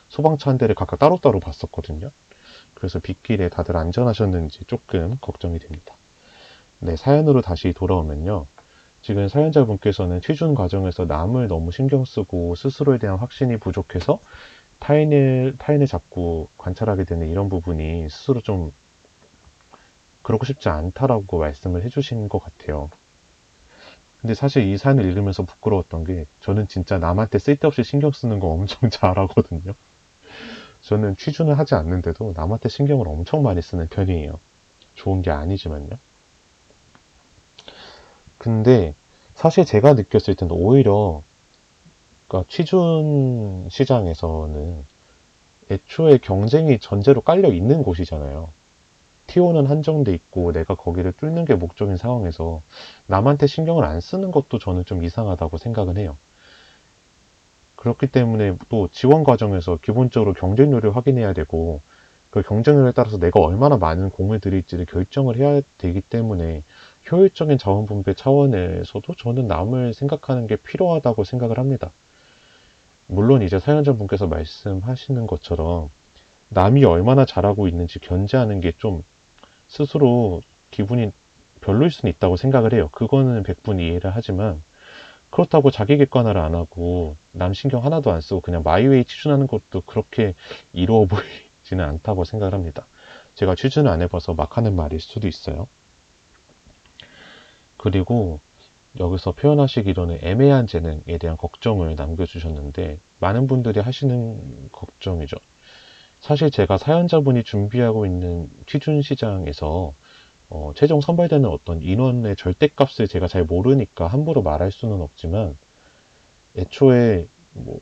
소방차 한 대를 각각 따로따로 봤었거든요. 그래서 빗길에 다들 안전하셨는지 조금 걱정이 됩니다. 네, 사연으로 다시 돌아오면요. 지금 사연자분께서는 취준 과정에서 남을 너무 신경 쓰고 스스로에 대한 확신이 부족해서 타인을, 타인을 자꾸 관찰하게 되는 이런 부분이 스스로 좀 그러고 싶지 않다라고 말씀을 해주신 것 같아요. 근데 사실 이 사연을 읽으면서 부끄러웠던 게 저는 진짜 남한테 쓸데없이 신경 쓰는 거 엄청 [LAUGHS] 잘하거든요. 저는 취준을 하지 않는데도 남한테 신경을 엄청 많이 쓰는 편이에요. 좋은 게 아니지만요. 근데 사실 제가 느꼈을 때는 오히려 그러니까 취준 시장에서는 애초에 경쟁이 전제로 깔려 있는 곳이잖아요. T1은 한정돼 있고 내가 거기를 뚫는 게 목적인 상황에서 남한테 신경을 안 쓰는 것도 저는 좀 이상하다고 생각은 해요. 그렇기 때문에 또 지원 과정에서 기본적으로 경쟁률을 확인해야 되고 그 경쟁률에 따라서 내가 얼마나 많은 공을 들일지를 결정을 해야 되기 때문에 효율적인 자원 분배 차원에서도 저는 남을 생각하는 게 필요하다고 생각을 합니다. 물론 이제 사연자분께서 말씀하시는 것처럼 남이 얼마나 잘하고 있는지 견제하는 게 좀 스스로 기분이 별로일 수는 있다고 생각을 해요. 그거는 100분 이해를 하지만 그렇다고 자기 객관화를 안 하고 남 신경 하나도 안 쓰고 그냥 마이웨이 취준하는 것도 그렇게 이루어 [LAUGHS] 보이지는 않다고 생각을 합니다. 제가 취준을 안 해봐서 막 하는 말일 수도 있어요. 그리고 여기서 표현하시기로는 애매한 재능에 대한 걱정을 남겨주셨는데 많은 분들이 하시는 걱정이죠. 사실 제가 사연자분이 준비하고 있는 취준 시장에서 어, 최종 선발되는 어떤 인원의 절대값을 제가 잘 모르니까 함부로 말할 수는 없지만 애초에 뭐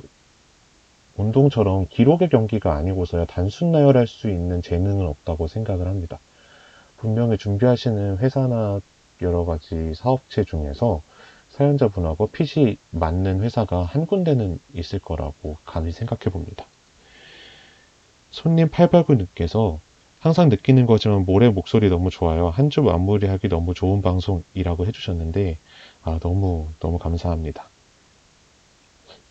운동처럼 기록의 경기가 아니고서야 단순 나열할 수 있는 재능은 없다고 생각을 합니다. 분명히 준비하시는 회사나 여러 가지 사업체 중에서 사연자분하고 핏이 맞는 회사가 한 군데는 있을 거라고 감히 생각해 봅니다. 손님 889님께서 항상 느끼는 거지만 모래 목소리 너무 좋아요. 한 주 마무리하기 너무 좋은 방송이라고 해주셨는데 아 너무 너무 감사합니다.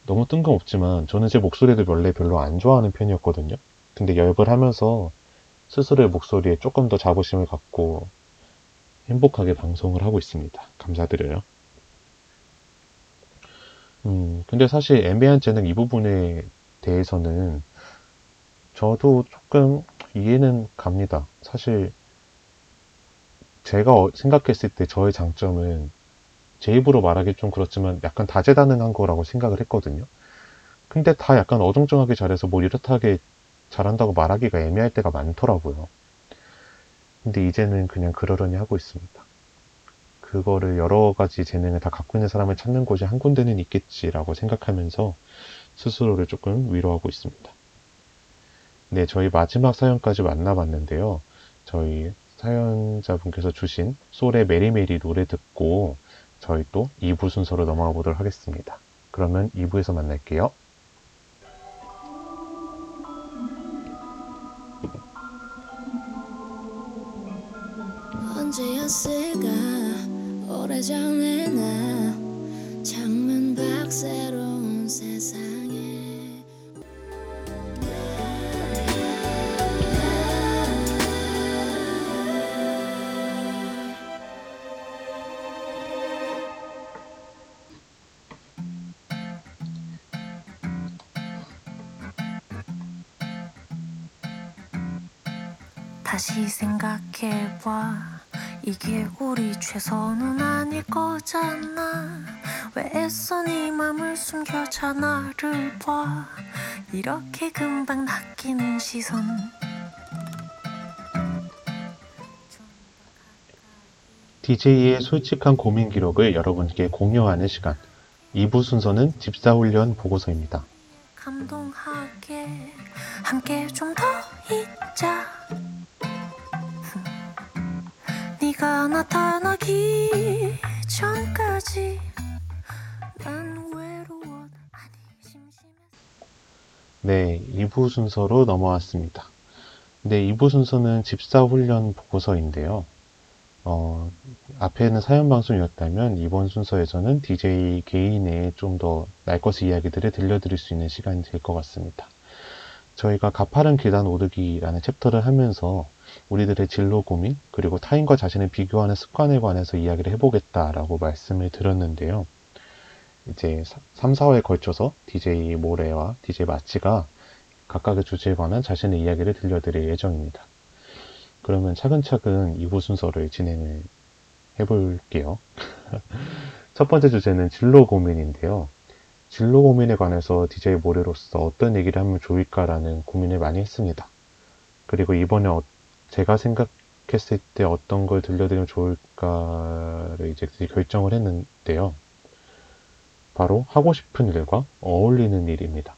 너무 뜬금없지만 저는 제 목소리를 원래 별로 안 좋아하는 편이었거든요. 근데 열을 하면서 스스로의 목소리에 조금 더 자부심을 갖고 행복하게 방송을 하고 있습니다. 감사드려요. 음, 근데 사실 애매한 재능 이 부분에 대해서는 저도 조금 이해는 갑니다. 사실 제가 어, 생각했을 때 저의 장점은 제 입으로 말하기 좀 그렇지만 약간 다재다능한 거라고 생각을 했거든요. 근데 다 약간 어정쩡하게 잘해서 뭐 이렇다게 잘한다고 말하기가 애매할 때가 많더라고요. 근데 이제는 그냥 그러려니 하고 있습니다. 그거를 여러 가지 재능을 다 갖고 있는 사람을 찾는 곳이 한 군데는 있겠지라고 생각하면서 스스로를 조금 위로하고 있습니다. 네, 저희 마지막 사연까지 만나봤는데요. 저희 사연자분께서 주신 솔의 메리메리 노래 듣고 저희 또 2부 순서로 넘어가 보도록 하겠습니다. 그러면 2부에서 만날게요. 언제였을까 오래전에 나 창문 밖 새로운 세상에. 다시 생각해봐 이게 우리 최선은 아닐 거잖아 왜 애써 네 맘을 숨겨자 나를 봐 이렇게 금방 낚이는 시선 DJ의 솔직한 고민 기록을 여러분께 공유하는 시간. 2부 순서는 집사훈련 보고서입니다. 감동하게 함께 좀 더 있자 네가 나타나기 전까지 난 외로워 아니 심심해 네, 2부 순서로 넘어왔습니다. 네, 2부 순서는 집사훈련 보고서인데요. 어, 앞에는 사연 방송이었다면 이번 순서에서는 DJ 개인의 좀 더 날 것의 이야기들을 들려드릴 수 있는 시간이 될 것 같습니다. 저희가 가파른 계단 오르기라는 챕터를 하면서 우리들의 진로 고민, 그리고 타인과 자신을 비교하는 습관에 관해서 이야기를 해보겠다라고 말씀을 드렸는데요. 이제 3, 4화에 걸쳐서 DJ 모래와 DJ 마치가 각각의 주제에 관한 자신의 이야기를 들려드릴 예정입니다. 그러면 차근차근 2부 순서를 진행을 해볼게요. [LAUGHS] 첫 번째 주제는 진로 고민인데요. 진로 고민에 관해서 DJ 모래로서 어떤 얘기를 하면 좋을까라는 고민을 많이 했습니다. 그리고 이번에 어- 제가 생각했을 때 어떤 걸 들려드리면 좋을까를 이제 결정을 했는데요. 바로 하고 싶은 일과 어울리는 일입니다.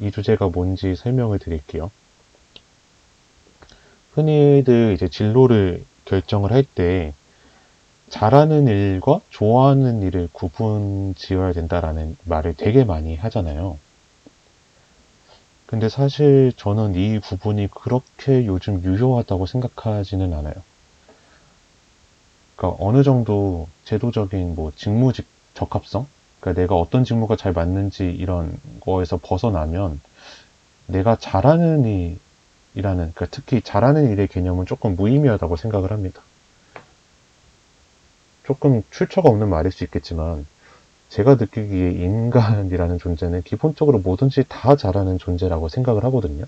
이 주제가 뭔지 설명을 드릴게요. 흔히들 이제 진로를 결정을 할 때 잘하는 일과 좋아하는 일을 구분 지어야 된다라는 말을 되게 많이 하잖아요. 근데 사실 저는 이 부분이 그렇게 요즘 유효하다고 생각하지는 않아요. 그러니까 어느 정도 제도적인 뭐 직무직 적합성? 그러니까 내가 어떤 직무가 잘 맞는지 이런 거에서 벗어나면 내가 잘하는 일이라는, 그러니까 특히 잘하는 일의 개념은 조금 무의미하다고 생각을 합니다. 조금 출처가 없는 말일 수 있겠지만, 제가 느끼기에 인간이라는 존재는 기본적으로 뭐든지 다 잘하는 존재라고 생각을 하거든요.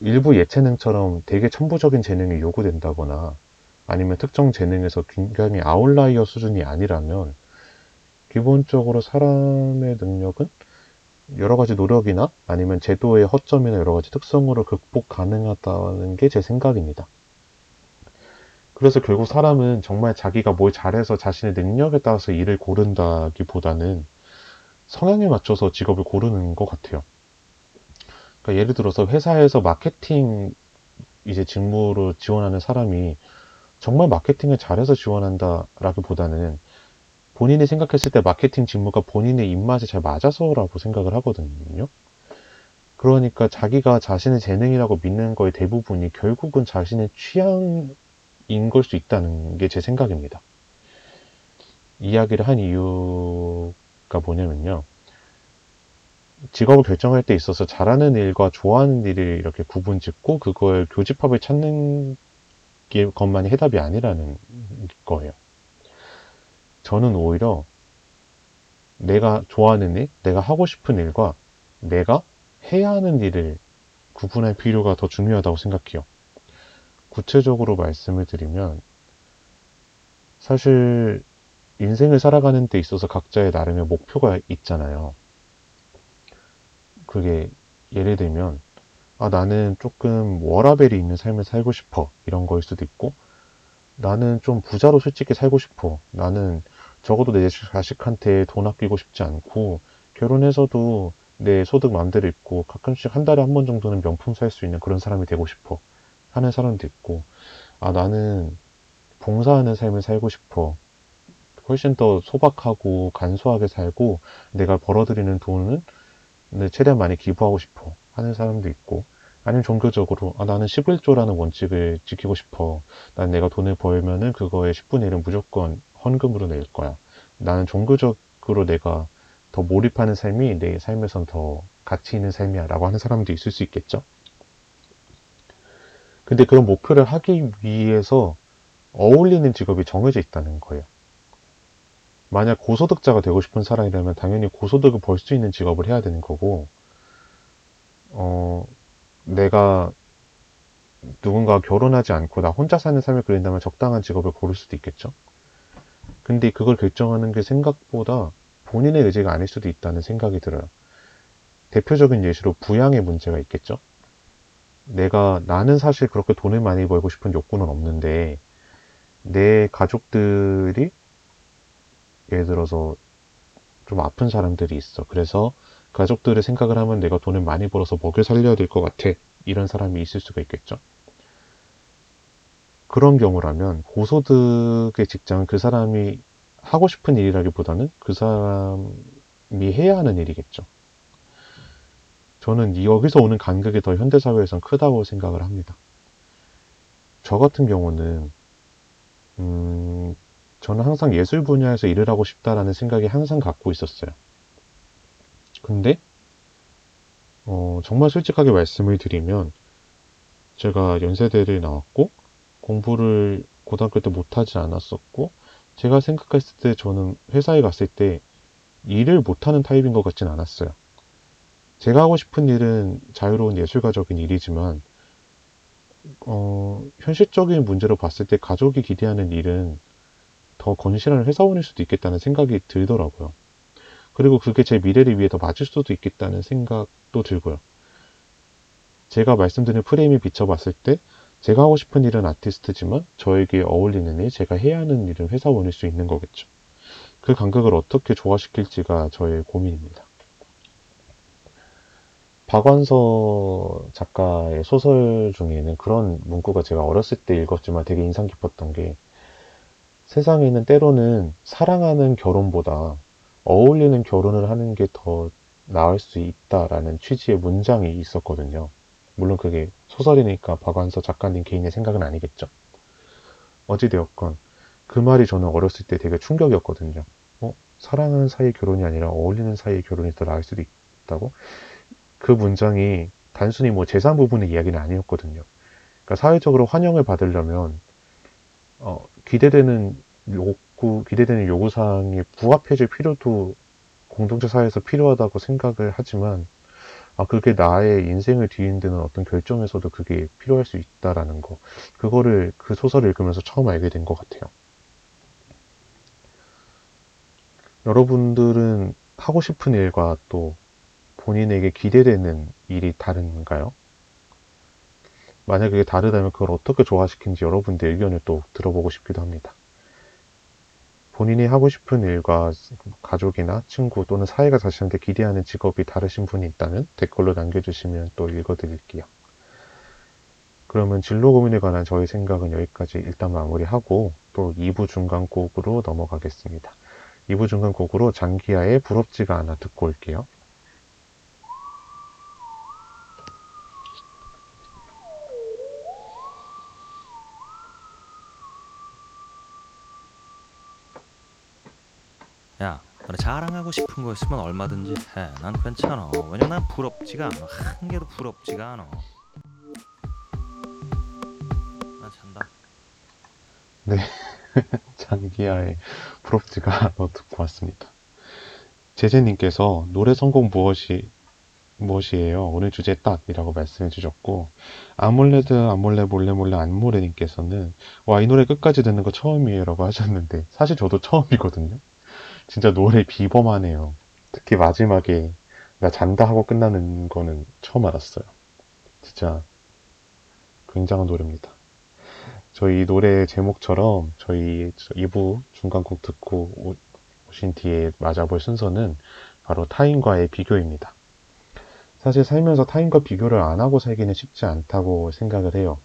일부 예체능처럼 되게 천부적인 재능이 요구된다거나 아니면 특정 재능에서 굉장히 아웃라이어 수준이 아니라면 기본적으로 사람의 능력은 여러 가지 노력이나 아니면 제도의 허점이나 여러 가지 특성으로 극복 가능하다는 게 제 생각입니다. 그래서 결국 사람은 정말 자기가 뭘 잘해서 자신의 능력에 따라서 일을 고른다기보다는 성향에 맞춰서 직업을 고르는 것 같아요. 그러니까 예를 들어서 회사에서 마케팅 이제 직무로 지원하는 사람이 정말 마케팅을 잘해서 지원한다라기보다는 본인이 생각했을 때 마케팅 직무가 본인의 입맛에 잘 맞아서라고 생각을 하거든요. 그러니까 자기가 자신의 재능이라고 믿는 거의 대부분이 결국은 자신의 취향 인 걸 수 있다는 게 제 생각입니다. 이야기를 한 이유가 뭐냐면요. 직업을 결정할 때 있어서 잘하는 일과 좋아하는 일을 이렇게 구분 짓고 그걸 교집합을 찾는 게 것만이 해답이 아니라는 거예요. 저는 오히려 내가 좋아하는 일, 내가 하고 싶은 일과 내가 해야 하는 일을 구분할 필요가 더 중요하다고 생각해요. 구체적으로 말씀을 드리면, 사실 인생을 살아가는 데 있어서 각자의 나름의 목표가 있잖아요. 그게 예를 들면, 아, 나는 조금 워라벨이 있는 삶을 살고 싶어. 이런 거일 수도 있고, 나는 좀 부자로 솔직히 살고 싶어. 나는 적어도 내 자식한테 돈 아끼고 싶지 않고, 결혼해서도 내 소득 마음대로 있고, 가끔씩 한 달에 한 번 정도는 명품 살 수 있는 그런 사람이 되고 싶어. 하는 사람도 있고, 아, 나는 봉사하는 삶을 살고 싶어. 훨씬 더 소박하고 간소하게 살고, 내가 벌어들이는 돈은 네, 최대한 많이 기부하고 싶어. 하는 사람도 있고, 아니면 종교적으로, 아, 나는 11조라는 원칙을 지키고 싶어. 난 내가 돈을 벌면은 그거의 10분의 1은 무조건 헌금으로 낼 거야. 나는 종교적으로 내가 더 몰입하는 삶이 내 삶에선 더 가치 있는 삶이야. 라고 하는 사람도 있을 수 있겠죠? 근데 그런 목표를 하기 위해서 어울리는 직업이 정해져 있다는 거예요. 만약 고소득자가 되고 싶은 사람이라면 당연히 고소득을 벌 수 있는 직업을 해야 되는 거고, 어, 내가 누군가 결혼하지 않고 나 혼자 사는 삶을 그린다면 적당한 직업을 고를 수도 있겠죠. 근데 그걸 결정하는 게 생각보다 본인의 의지가 아닐 수도 있다는 생각이 들어요. 대표적인 예시로 부양의 문제가 있겠죠. 내가, 나는 사실 그렇게 돈을 많이 벌고 싶은 욕구는 없는데, 내 가족들이, 예를 들어서, 좀 아픈 사람들이 있어. 그래서, 가족들의 생각을 하면 내가 돈을 많이 벌어서 먹여 살려야 될 것 같아. 이런 사람이 있을 수가 있겠죠. 그런 경우라면, 고소득의 직장은 그 사람이 하고 싶은 일이라기보다는 그 사람이 해야 하는 일이겠죠. 저는 여기서 오는 간극이 더 현대사회에선 크다고 생각을 합니다. 저 같은 경우는, 음, 저는 항상 예술 분야에서 일을 하고 싶다라는 생각이 항상 갖고 있었어요. 근데, 어, 정말 솔직하게 말씀을 드리면, 제가 연세대를 나왔고, 공부를 고등학교 때 못하지 않았었고, 제가 생각했을 때 저는 회사에 갔을 때 일을 못하는 타입인 것 같진 않았어요. 제가 하고 싶은 일은 자유로운 예술가적인 일이지만, 어, 현실적인 문제로 봤을 때 가족이 기대하는 일은 더 건실한 회사원일 수도 있겠다는 생각이 들더라고요. 그리고 그게 제 미래를 위해 더 맞을 수도 있겠다는 생각도 들고요. 제가 말씀드린 프레임에 비춰봤을 때 제가 하고 싶은 일은 아티스트지만 저에게 어울리는 일, 제가 해야 하는 일은 회사원일 수 있는 거겠죠. 그 간극을 어떻게 조화시킬지가 저의 고민입니다. 박완서 작가의 소설 중에는 그런 문구가 제가 어렸을 때 읽었지만 되게 인상 깊었던 게 세상에는 때로는 사랑하는 결혼보다 어울리는 결혼을 하는 게 더 나을 수 있다라는 취지의 문장이 있었거든요. 물론 그게 소설이니까 박완서 작가님 개인의 생각은 아니겠죠. 어찌되었건 그 말이 저는 어렸을 때 되게 충격이었거든요. 어? 사랑하는 사이의 결혼이 아니라 어울리는 사이의 결혼이 더 나을 수도 있다고? 그 문장이 단순히 뭐 재산 부분의 이야기는 아니었거든요. 그러니까 사회적으로 환영을 받으려면 어, 기대되는 욕구, 기대되는 요구 사항에 부합해질 필요도 공동체 사회에서 필요하다고 생각을 하지만 아, 그게 나의 인생을 뒤흔드는 어떤 결정에서도 그게 필요할 수 있다라는 거. 그거를 그 소설을 읽으면서 처음 알게 된 것 같아요. 여러분들은 하고 싶은 일과 또 본인에게 기대되는 일이 다른가요? 만약 그게 다르다면 그걸 어떻게 조화시킨지 여러분들 의견을 또 들어보고 싶기도 합니다. 본인이 하고 싶은 일과 가족이나 친구 또는 사회가 자신한테 기대하는 직업이 다르신 분이 있다면 댓글로 남겨주시면 또 읽어드릴게요. 그러면 진로 고민에 관한 저희 생각은 여기까지 일단 마무리하고 또 2부 중간곡으로 넘어가겠습니다. 2부 중간곡으로 장기하의 부럽지가 않아 듣고 올게요. 자랑하고 싶은 거 있으면 얼마든지 해. 난 괜찮아. 왜냐면 난 부럽지가 않아. 한 개도 부럽지가 않아. 나 잔다. 네. [LAUGHS] 장기하의 부럽지가 않아 듣고 왔습니다. 제재님께서 노래 선곡 무엇이, 무엇이에요? 오늘 주제 딱이라고 말씀해 주셨고, 아몰레드, 아몰레, 몰래, 몰래, 안몰레님께서는, 와, 이 노래 끝까지 듣는 거 처음이에요. 라고 하셨는데, 사실 저도 처음이거든요. 진짜 노래 비범하네요. 특히 마지막에, 나 잔다 하고 끝나는 거는 처음 알았어요. 진짜, 굉장한 노래입니다. 저희 노래 제목처럼 저희 2부 중간곡 듣고 오- 오신 뒤에 맞아볼 순서는 바로 타인과의 비교입니다. 사실 살면서 타인과 비교를 안 하고 살기는 쉽지 않다고 생각을 해요.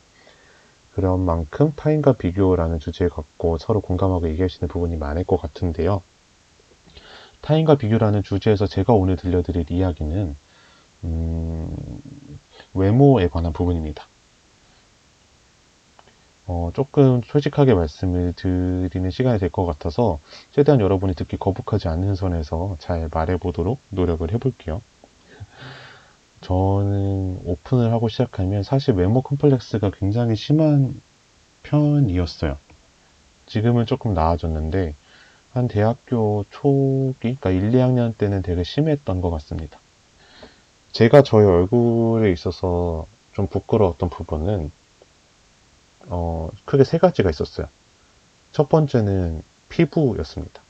그런 만큼 타인과 비교라는 주제를 갖고 서로 공감하고 얘기하시는 부분이 많을 것 같은데요. 타인과 비교라는 주제에서 제가 오늘 들려드릴 이야기는 음, 외모에 관한 부분입니다. 어, 조금 솔직하게 말씀을 드리는 시간이 될 것 같아서 최대한 여러분이 듣기 거북하지 않는 선에서 잘 말해보도록 노력을 해볼게요. 저는 오픈을 하고 시작하면 사실 외모 컴플렉스가 굉장히 심한 편이었어요. 지금은 조금 나아졌는데 한 대학교 초기, 그러니까 1, 2학년 때는 되게 심했던 것 같습니다. 제가 저의 얼굴에 있어서 좀 부끄러웠던 부분은 어, 크게 세 가지가 있었어요. 첫 번째는 피부였습니다.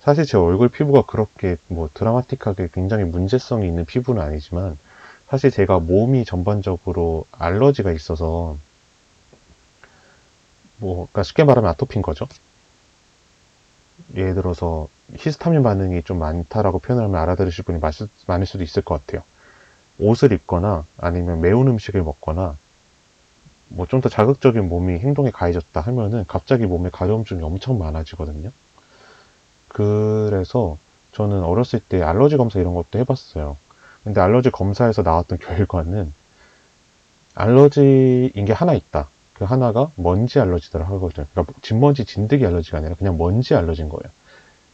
사실 제 얼굴 피부가 그렇게 뭐 드라마틱하게 굉장히 문제성이 있는 피부는 아니지만 사실 제가 몸이 전반적으로 알러지가 있어서 뭐 그러니까 쉽게 말하면 아토피인 거죠. 예를 들어서 히스타민 반응이 좀 많다라고 표현하면 알아들으실 분이 많을 수도 있을 것 같아요. 옷을 입거나 아니면 매운 음식을 먹거나 뭐 좀 더 자극적인 몸이 행동에 가해졌다 하면은 갑자기 몸에 가려움증이 엄청 많아지거든요. 그래서 저는 어렸을 때 알러지 검사 이런 것도 해봤어요. 근데 알러지 검사에서 나왔던 [LAUGHS] 결과는 알러지인 게 하나 있다. 그 하나가 먼지 알러지더라 하거든요. 그러니까 진먼지 진드기 알러지가 아니라 그냥 먼지 알러지인 거예요.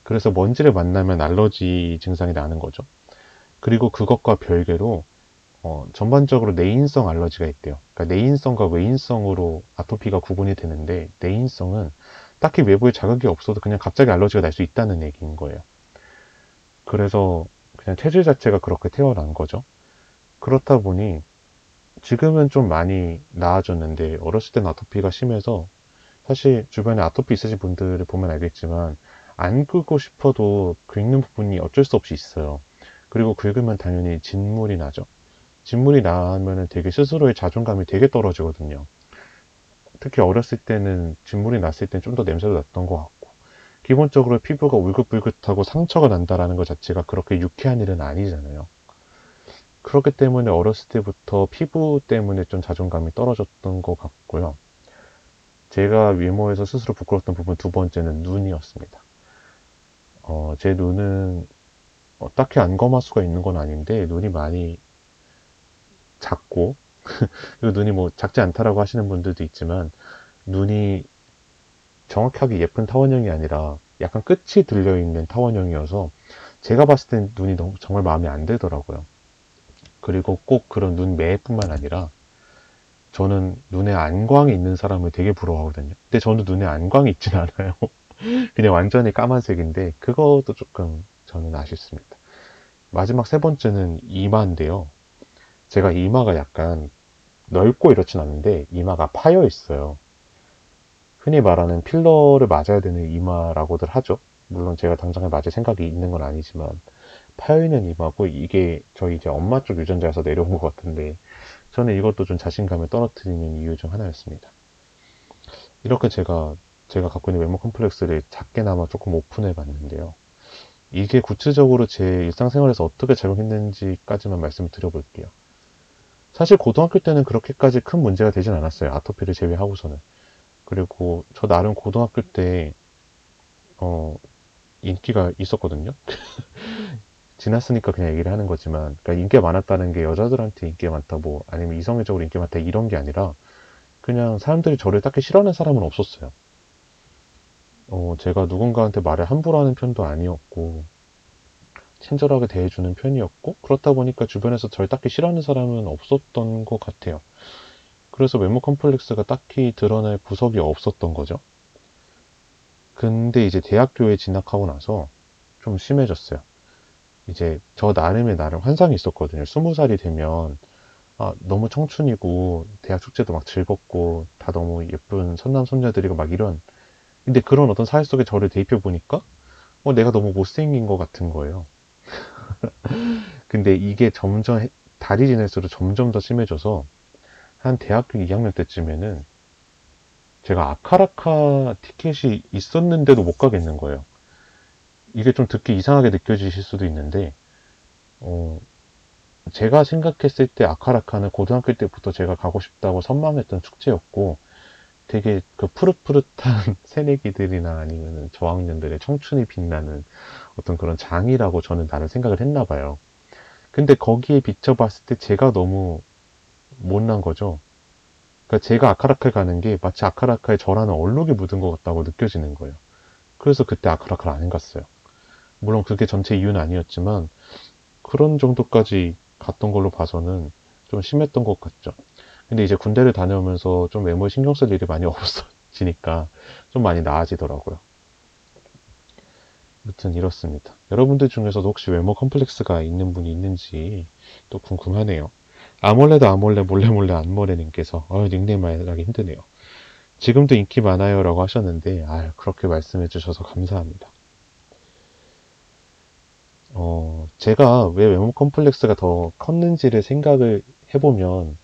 그래서 먼지를 만나면 알러지 증상이 나는 거죠. 그리고 그것과 별개로 어, 전반적으로 내인성 알러지가 있대요. 그러니까 내인성과 외인성으로 아토피가 구분이 되는데 내인성은 딱히 외부에 자극이 없어도 그냥 갑자기 알러지가 날 수 있다는 얘기인 거예요. 그래서 그냥 체질 자체가 그렇게 태어난 거죠. 그렇다 보니 지금은 좀 많이 나아졌는데 어렸을 때는 아토피가 심해서 사실 주변에 아토피 있으신 분들을 보면 알겠지만 안 긁고 싶어도 긁는 부분이 어쩔 수 없이 있어요. 그리고 긁으면 당연히 진물이 나죠. 진물이 나면은 되게 스스로의 자존감이 되게 떨어지거든요. 특히 어렸을 때는 진물이 났을 때는 좀 더 냄새도 났던 것 같고 기본적으로 피부가 울긋불긋하고 상처가 난다라는 것 자체가 그렇게 유쾌한 일은 아니잖아요. 그렇기 때문에 어렸을 때부터 피부 때문에 좀 자존감이 떨어졌던 것 같고요. 제가 외모에서 스스로 부끄러웠던 부분 두 번째는 눈이었습니다. 어, 제 눈은 어, 딱히 안검할 수가 있는 건 아닌데 눈이 많이 작고 [LAUGHS] 그리고 눈이 뭐 작지 않다라고 하시는 분들도 있지만 눈이 정확하게 예쁜 타원형이 아니라 약간 끝이 들려 있는 타원형이어서 제가 봤을 땐 눈이 너무 정말 마음에 안 들더라고요. 그리고 꼭 그런 눈 매뿐만 아니라 저는 눈에 안광이 있는 사람을 되게 부러워하거든요. 근데 저는 눈에 안광이 있진 않아요. [LAUGHS] 그냥 완전히 까만색인데 그것도 조금 저는 아쉽습니다. 마지막 세 번째는 이마인데요. 제가 이마가 약간 넓고 이렇진 않은데 이마가 파여 있어요. 흔히 말하는 필러를 맞아야 되는 이마라고들 하죠. 물론 제가 당장에 맞을 생각이 있는 건 아니지만 파여있는 이마고 이게 저희 이제 엄마 쪽 유전자에서 내려온 것 같은데 저는 이것도 좀 자신감을 떨어뜨리는 이유 중 하나였습니다. 이렇게 제가 제가 갖고 있는 외모 컴플렉스를 작게나마 조금 오픈해 봤는데요. 이게 구체적으로 제 일상생활에서 어떻게 작용했는지까지만 말씀을 드려볼게요. 사실 고등학교 때는 그렇게까지 큰 문제가 되진 않았어요. 아토피를 제외하고서는. 그리고 저 나름 고등학교 때, 어, 인기가 있었거든요. [LAUGHS] 지났으니까 그냥 얘기를 하는 거지만, 그러니까 인기가 많았다는 게 여자들한테 인기가 많다, 뭐, 아니면 이성애적으로 인기가 많다, 이런 게 아니라, 그냥 사람들이 저를 딱히 싫어하는 사람은 없었어요. 어, 제가 누군가한테 말을 함부로 하는 편도 아니었고, 친절하게 대해주는 편이었고, 그렇다 보니까 주변에서 저를 딱히 싫어하는 사람은 없었던 것 같아요. 그래서 외모 컴플렉스가 딱히 드러날 구석이 없었던 거죠. 근데 이제 대학교에 진학하고 나서 좀 심해졌어요. 이제 저 나름의 나름 환상이 있었거든요. 스무 살이 되면 아, 너무 청춘이고 대학 축제도 막 즐겁고 다 너무 예쁜 선남 손녀들이고 막 이런 근데 그런 어떤 사회 속에 저를 대입해 보니까 어, 내가 너무 못생긴 것 같은 거예요. [LAUGHS] 근데 이게 점점 달이 지날수록 점점 더 심해져서 한 대학교 2학년 때쯤에는 제가 아카라카 티켓이 있었는데도 못 가겠는 거예요. 이게 좀 듣기 이상하게 느껴지실 수도 있는데, 어, 제가 생각했을 때 아카라카는 고등학교 때부터 제가 가고 싶다고 선망했던 축제였고, 되게 그 푸릇푸릇한 [LAUGHS] 새내기들이나 아니면 저학년들의 청춘이 빛나는 어떤 그런 장이라고 저는 나를 생각을 했나 봐요. 근데 거기에 비춰봤을 때 제가 너무 못난 거죠. 그러니까 제가 아카라카에 가는 게 마치 아카라카에 저라는 얼룩이 묻은 것 같다고 느껴지는 거예요. 그래서 그때 아카라카를 안 갔어요. 물론 그게 전체 이유는 아니었지만 그런 정도까지 갔던 걸로 봐서는 좀 심했던 것 같죠. 근데 이제 군대를 다녀오면서 좀 외모에 신경 쓸 일이 많이 [LAUGHS] 없어지니까 좀 많이 나아지더라고요. 아무튼 이렇습니다. 여러분들 중에서도 혹시 외모 컴플렉스가 있는 분이 있는지 또 궁금하네요. 아몰레도 아몰레 몰래 몰래 안몰레님께서 어 닉네임 말하기 힘드네요. 지금도 인기 많아요라고 하셨는데 아 그렇게 말씀해 주셔서 감사합니다. 어 제가 왜 외모 컴플렉스가 더 컸는지를 생각을 해보면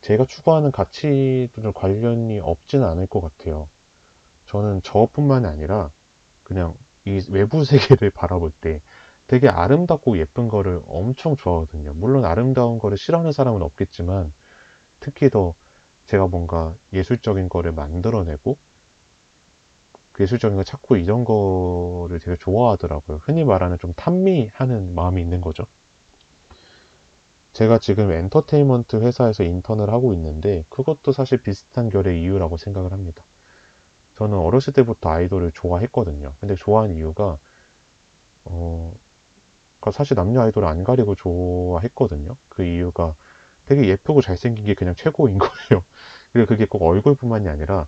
제가 추구하는 가치들 관련이 없지는 않을 것 같아요. 저는 저뿐만이 아니라 그냥 이 외부 [LAUGHS] 세계를 바라볼 때 되게 아름답고 예쁜 거를 엄청 좋아하거든요. 물론 아름다운 거를 싫어하는 사람은 없겠지만 특히 더 제가 뭔가 예술적인 거를 만들어내고 그 예술적인 걸 찾고 이런 거를 되게 좋아하더라고요. 흔히 말하는 좀 탐미하는 마음이 있는 거죠. 제가 지금 엔터테인먼트 회사에서 인턴을 하고 있는데 그것도 사실 비슷한 결의 이유라고 생각을 합니다. 저는 어렸을 때부터 아이돌을 좋아했거든요. 근데 좋아하는 이유가 어 그러니까 사실 남녀 아이돌을 안 가리고 좋아했거든요. 그 이유가 되게 예쁘고 잘생긴 게 그냥 최고인 [LAUGHS] 거예요. 그리고 그게 꼭 얼굴뿐만이 아니라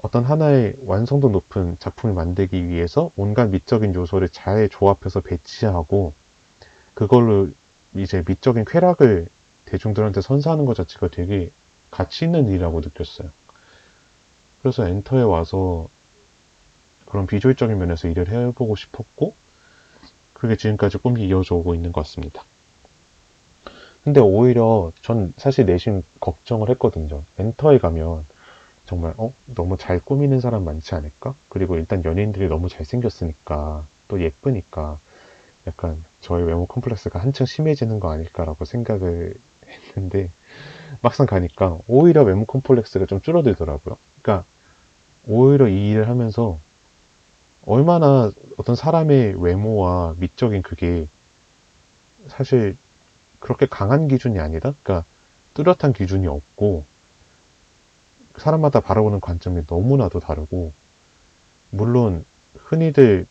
어떤 하나의 완성도 높은 작품을 만들기 위해서 온갖 미적인 요소를 잘 조합해서 배치하고 그걸로 이제 미적인 쾌락을 대중들한테 선사하는 것 자체가 되게 가치 있는 일이라고 느꼈어요. 그래서 엔터에 와서 그런 비주얼적인 면에서 일을 해보고 싶었고 그게 지금까지 꿈이 이어져 오고 있는 것 같습니다. 근데 오히려 전 사실 내심 걱정을 했거든요. 엔터에 가면 정말 어 너무 잘 꾸미는 사람 많지 않을까? 그리고 일단 연예인들이 너무 잘생겼으니까 또 예쁘니까 약간 저의 외모 컴플렉스가 한층 심해지는 거 아닐까라고 생각을 했는데 막상 가니까 오히려 외모 컴플렉스가 좀 줄어들더라고요. 그러니까 오히려 이 일을 하면서 얼마나 어떤 사람의 외모와 미적인 그게 사실 그렇게 강한 기준이 아니라, 그러니까 뚜렷한 기준이 없고 사람마다 바라보는 관점이 너무나도 다르고 물론 흔히들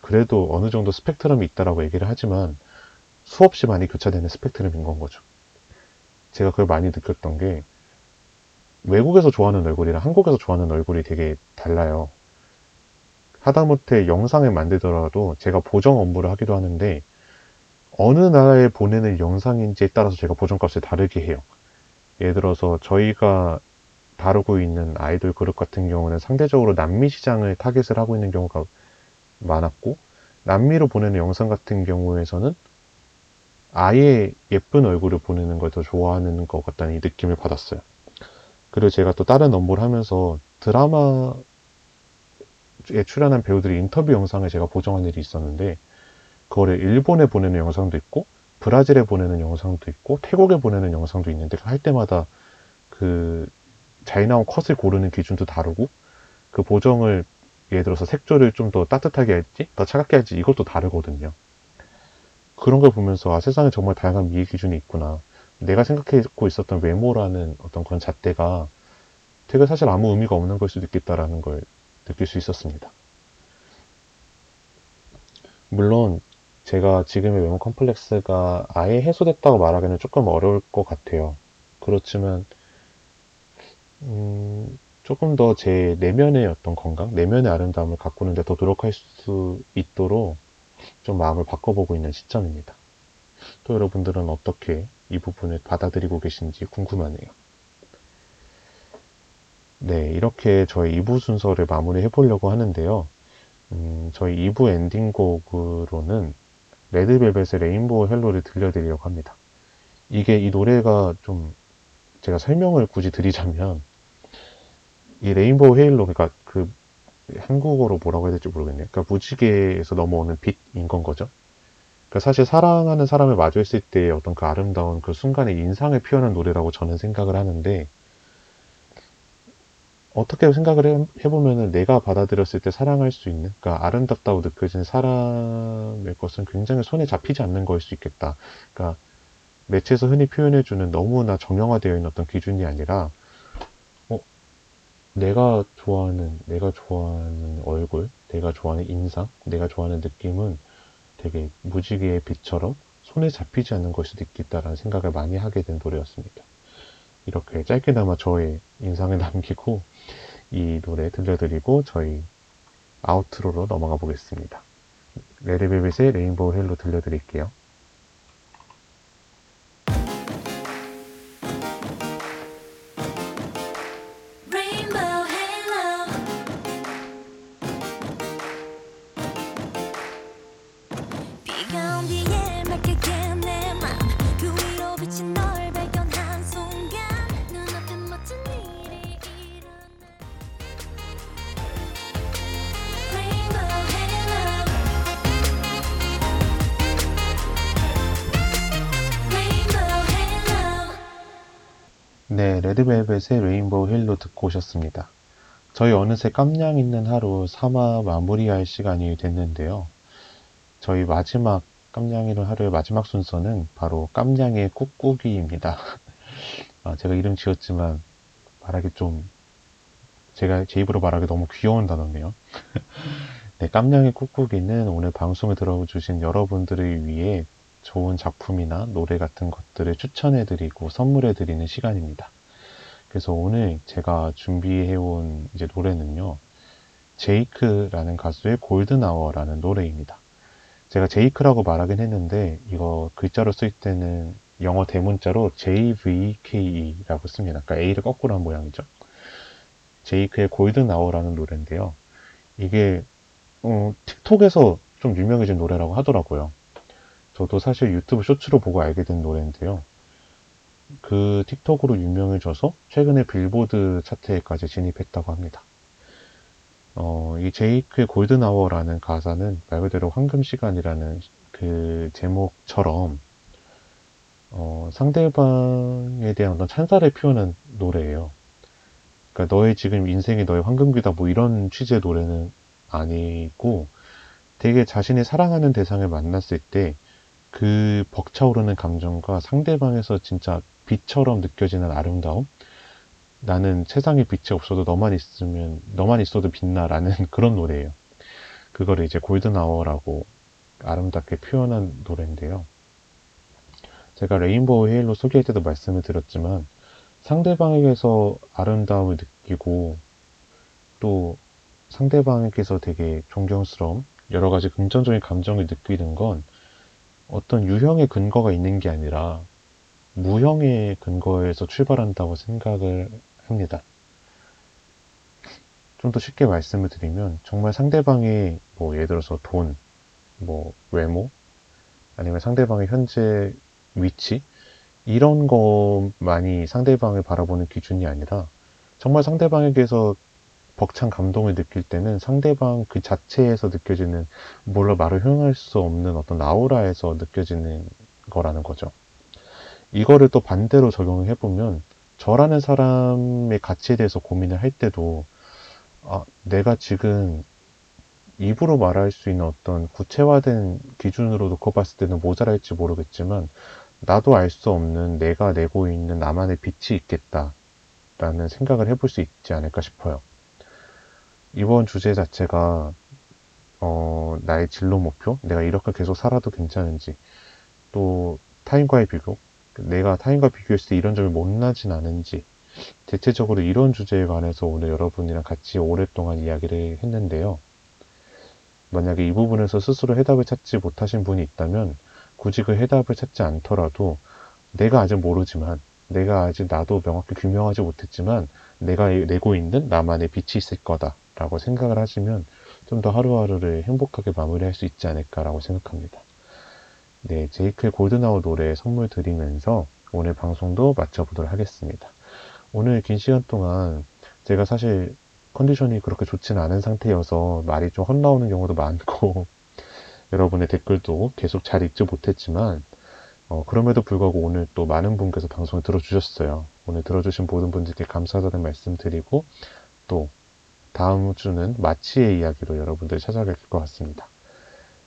그래도 어느 정도 스펙트럼이 있다라고 얘기를 하지만 수없이 많이 교차되는 스펙트럼인 건 거죠. 제가 그걸 많이 느꼈던 게 외국에서 좋아하는 얼굴이랑 한국에서 좋아하는 얼굴이 되게 달라요. 하다못해 영상을 만들더라도 제가 보정 업무를 하기도 하는데 어느 나라에 보내는 영상인지에 따라서 제가 보정값을 다르게 해요. 예를 들어서 저희가 다루고 있는 아이돌 그룹 같은 경우는 상대적으로 남미 시장을 타겟을 하고 있는 경우가 많았고 남미로 보내는 영상 같은 경우에서는 아예 예쁜 얼굴을 보내는 걸 더 좋아하는 것 같다는 이 느낌을 받았어요. 그리고 제가 또 다른 업무를 하면서 드라마에 출연한 배우들의 인터뷰 영상을 제가 보정한 일이 있었는데 그거를 일본에 보내는 영상도 있고 브라질에 보내는 영상도 있고 태국에 보내는 영상도 있는데 할 때마다 그 잘 나온 컷을 고르는 기준도 다르고 그 보정을 예를 들어서 색조를 좀 더 따뜻하게 할지 더 차갑게 할지 이것도 다르거든요. 그런 걸 보면서 아 세상에 정말 다양한 미의 기준이 있구나. 내가 생각하고 있었던 외모라는 어떤 그런 잣대가 되게 사실 아무 의미가 없는 걸 수도 있겠다라는 걸 느낄 수 있었습니다. 물론 제가 지금의 외모 컴플렉스가 아예 해소됐다고 말하기는 조금 어려울 것 같아요. 그렇지만 음, 조금 더 제 내면의 어떤 건강, 내면의 아름다움을 가꾸는데 더 노력할 수 있도록 좀 마음을 바꿔보고 있는 시점입니다. 또 여러분들은 어떻게 이 부분을 받아들이고 계신지 궁금하네요. 네, 이렇게 저희 2부 순서를 마무리해 보려고 하는데요. 음, 저희 2부 엔딩곡으로는 레드벨벳의 Rainbow Halo를 들려드리려고 합니다. 이게 이 노래가 좀 제가 설명을 굳이 드리자면 이 Rainbow Halo 그러니까 그 한국어로 뭐라고 해야 될지 모르겠네요. 그러니까 무지개에서 넘어오는 빛인 건 거죠. 그러니까 사실 사랑하는 사람을 마주했을 때 어떤 그 아름다운 그 순간의 인상을 표현한 노래라고 저는 생각을 하는데 어떻게 생각을 해, 해보면은 내가 받아들였을 때 사랑할 수 있는, 그러니까 아름답다고 느껴지는 사람의 것은 굉장히 손에 잡히지 않는 거일 수 있겠다. 그러니까 매체에서 흔히 표현해주는 너무나 정형화되어 있는 어떤 기준이 아니라, 어, 내가 좋아하는, 내가 좋아하는 얼굴, 내가 좋아하는 인상, 내가 좋아하는 느낌은 되게 무지개의 빛처럼 손에 잡히지 않는 걸 수도 있겠다라는 생각을 많이 하게 된 노래였습니다. 이렇게 짧게나마 저의 인상을 [LAUGHS] 남기고 이 노래 들려드리고 저희 outro로 넘어가 보겠습니다. 레드벨벳의 Rainbow Halo 들려드릴게요. 레드벨벳의 레인보우 힐로 듣고 오셨습니다. 저희 어느새 깜냥 있는 하루 3화 마무리할 시간이 됐는데요. 저희 마지막 깜냥 있는 하루의 마지막 순서는 바로 깜냥의 꾹꾹이입니다. [LAUGHS] 아, 제가 이름 지었지만 말하기 좀 제가 제 입으로 말하기 너무 귀여운 단어네요. [LAUGHS] 네, 깜냥의 꾹꾹이는 오늘 방송을 들어주신 여러분들을 위해 좋은 작품이나 노래 같은 것들을 추천해드리고 선물해드리는 시간입니다. 그래서 오늘 제가 준비해온 이제 노래는요, 제이크라는 가수의 골든아워라는 노래입니다. 제가 제이크라고 말하긴 했는데, 이거 글자로 쓸 때는 영어 대문자로 JVKE라고 씁니다. 그러니까 A를 거꾸로 한 모양이죠. 제이크의 골든아워라는 노래인데요. 이게, 어, 틱톡에서 좀 유명해진 노래라고 하더라고요. 저도 사실 유튜브 쇼츠로 보고 알게 된 노래인데요. 그 틱톡으로 유명해져서 최근에 빌보드 차트에까지 진입했다고 합니다. 어, 이 제이크의 골든아워라는 가사는 말 그대로 황금시간이라는 그 제목처럼 어, 상대방에 대한 어떤 찬사를 표현한 노래예요. 그러니까 너의 지금 인생이 너의 황금기다 뭐 이런 취지의 노래는 아니고 되게 자신이 사랑하는 대상을 만났을 때 그 벅차오르는 감정과 상대방에서 진짜 빛처럼 느껴지는 아름다움? 나는 세상에 빛이 없어도 너만 있으면, 너만 있어도 빛나라는 [LAUGHS] 그런 노래예요. 그거를 이제 골든 아워라고 아름답게 표현한 노래인데요. 제가 레인보우 헤일로 소개할 때도 말씀을 드렸지만, 상대방에게서 아름다움을 느끼고, 또 상대방에게서 되게 존경스러움, 여러 가지 긍정적인 감정을 느끼는 건 어떤 유형의 근거가 있는 게 아니라 무형의 근거에서 출발한다고 생각을 합니다. 좀 더 쉽게 말씀을 드리면 정말 상대방의 뭐 예를 들어서 돈, 뭐 외모, 아니면 상대방의 현재 위치 이런 것만이 상대방을 바라보는 기준이 아니라 정말 상대방에게서 벅찬 감동을 느낄 때는 상대방 그 자체에서 느껴지는 뭘로 말을 표현할 수 없는 어떤 아우라에서 느껴지는 거라는 거죠. 이거를 또 반대로 적용을 해보면 저라는 사람의 가치에 대해서 고민을 할 때도 아, 내가 지금 입으로 말할 수 있는 어떤 구체화된 기준으로 놓고 봤을 때는 모자랄지 모르겠지만 나도 알 수 없는 내가 내고 있는 나만의 빛이 있겠다라는 생각을 해볼 수 있지 않을까 싶어요. 이번 주제 자체가 어, 나의 진로 목표, 내가 이렇게 계속 살아도 괜찮은지, 또 타인과의 비교, 내가 타인과 비교했을 때 이런 점이 못나진 않은지, 대체적으로 이런 주제에 관해서 오늘 여러분이랑 같이 오랫동안 이야기를 했는데요. 만약에 이 부분에서 스스로 해답을 찾지 못하신 분이 있다면, 굳이 그 해답을 찾지 않더라도, 내가 아직 모르지만, 내가 아직 나도 명확히 규명하지 못했지만, 내가 내고 있는 나만의 빛이 있을 거다 라고 생각을 하시면 좀 더 하루하루를 행복하게 마무리할 수 있지 않을까라고 생각합니다. 네, 제이크의 골든아워 노래 선물 드리면서 오늘 방송도 마쳐보도록 하겠습니다. 오늘 긴 시간 동안 제가 사실 컨디션이 그렇게 좋지는 않은 상태여서 말이 좀 헛나오는 경우도 많고 [LAUGHS] 여러분의 댓글도 계속 잘 읽지 못했지만 어, 그럼에도 불구하고 오늘 또 많은 분께서 방송을 들어주셨어요. 오늘 들어주신 모든 분들께 감사하다는 말씀 드리고 또 다음 주는 마치의 이야기로 여러분들 찾아뵐 것 같습니다.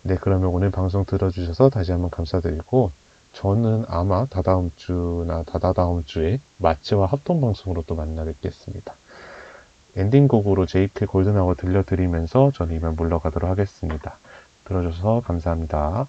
네, 그러면 오늘 방송 들어주셔서 다시 한번 감사드리고 저는 아마 다다음 주나 다다다음 주에 마치와 합동 방송으로 또 만나 뵙겠습니다. 엔딩곡으로 JK 골든아워 들려드리면서 저는 이만 물러가도록 하겠습니다. 들어줘서 감사합니다.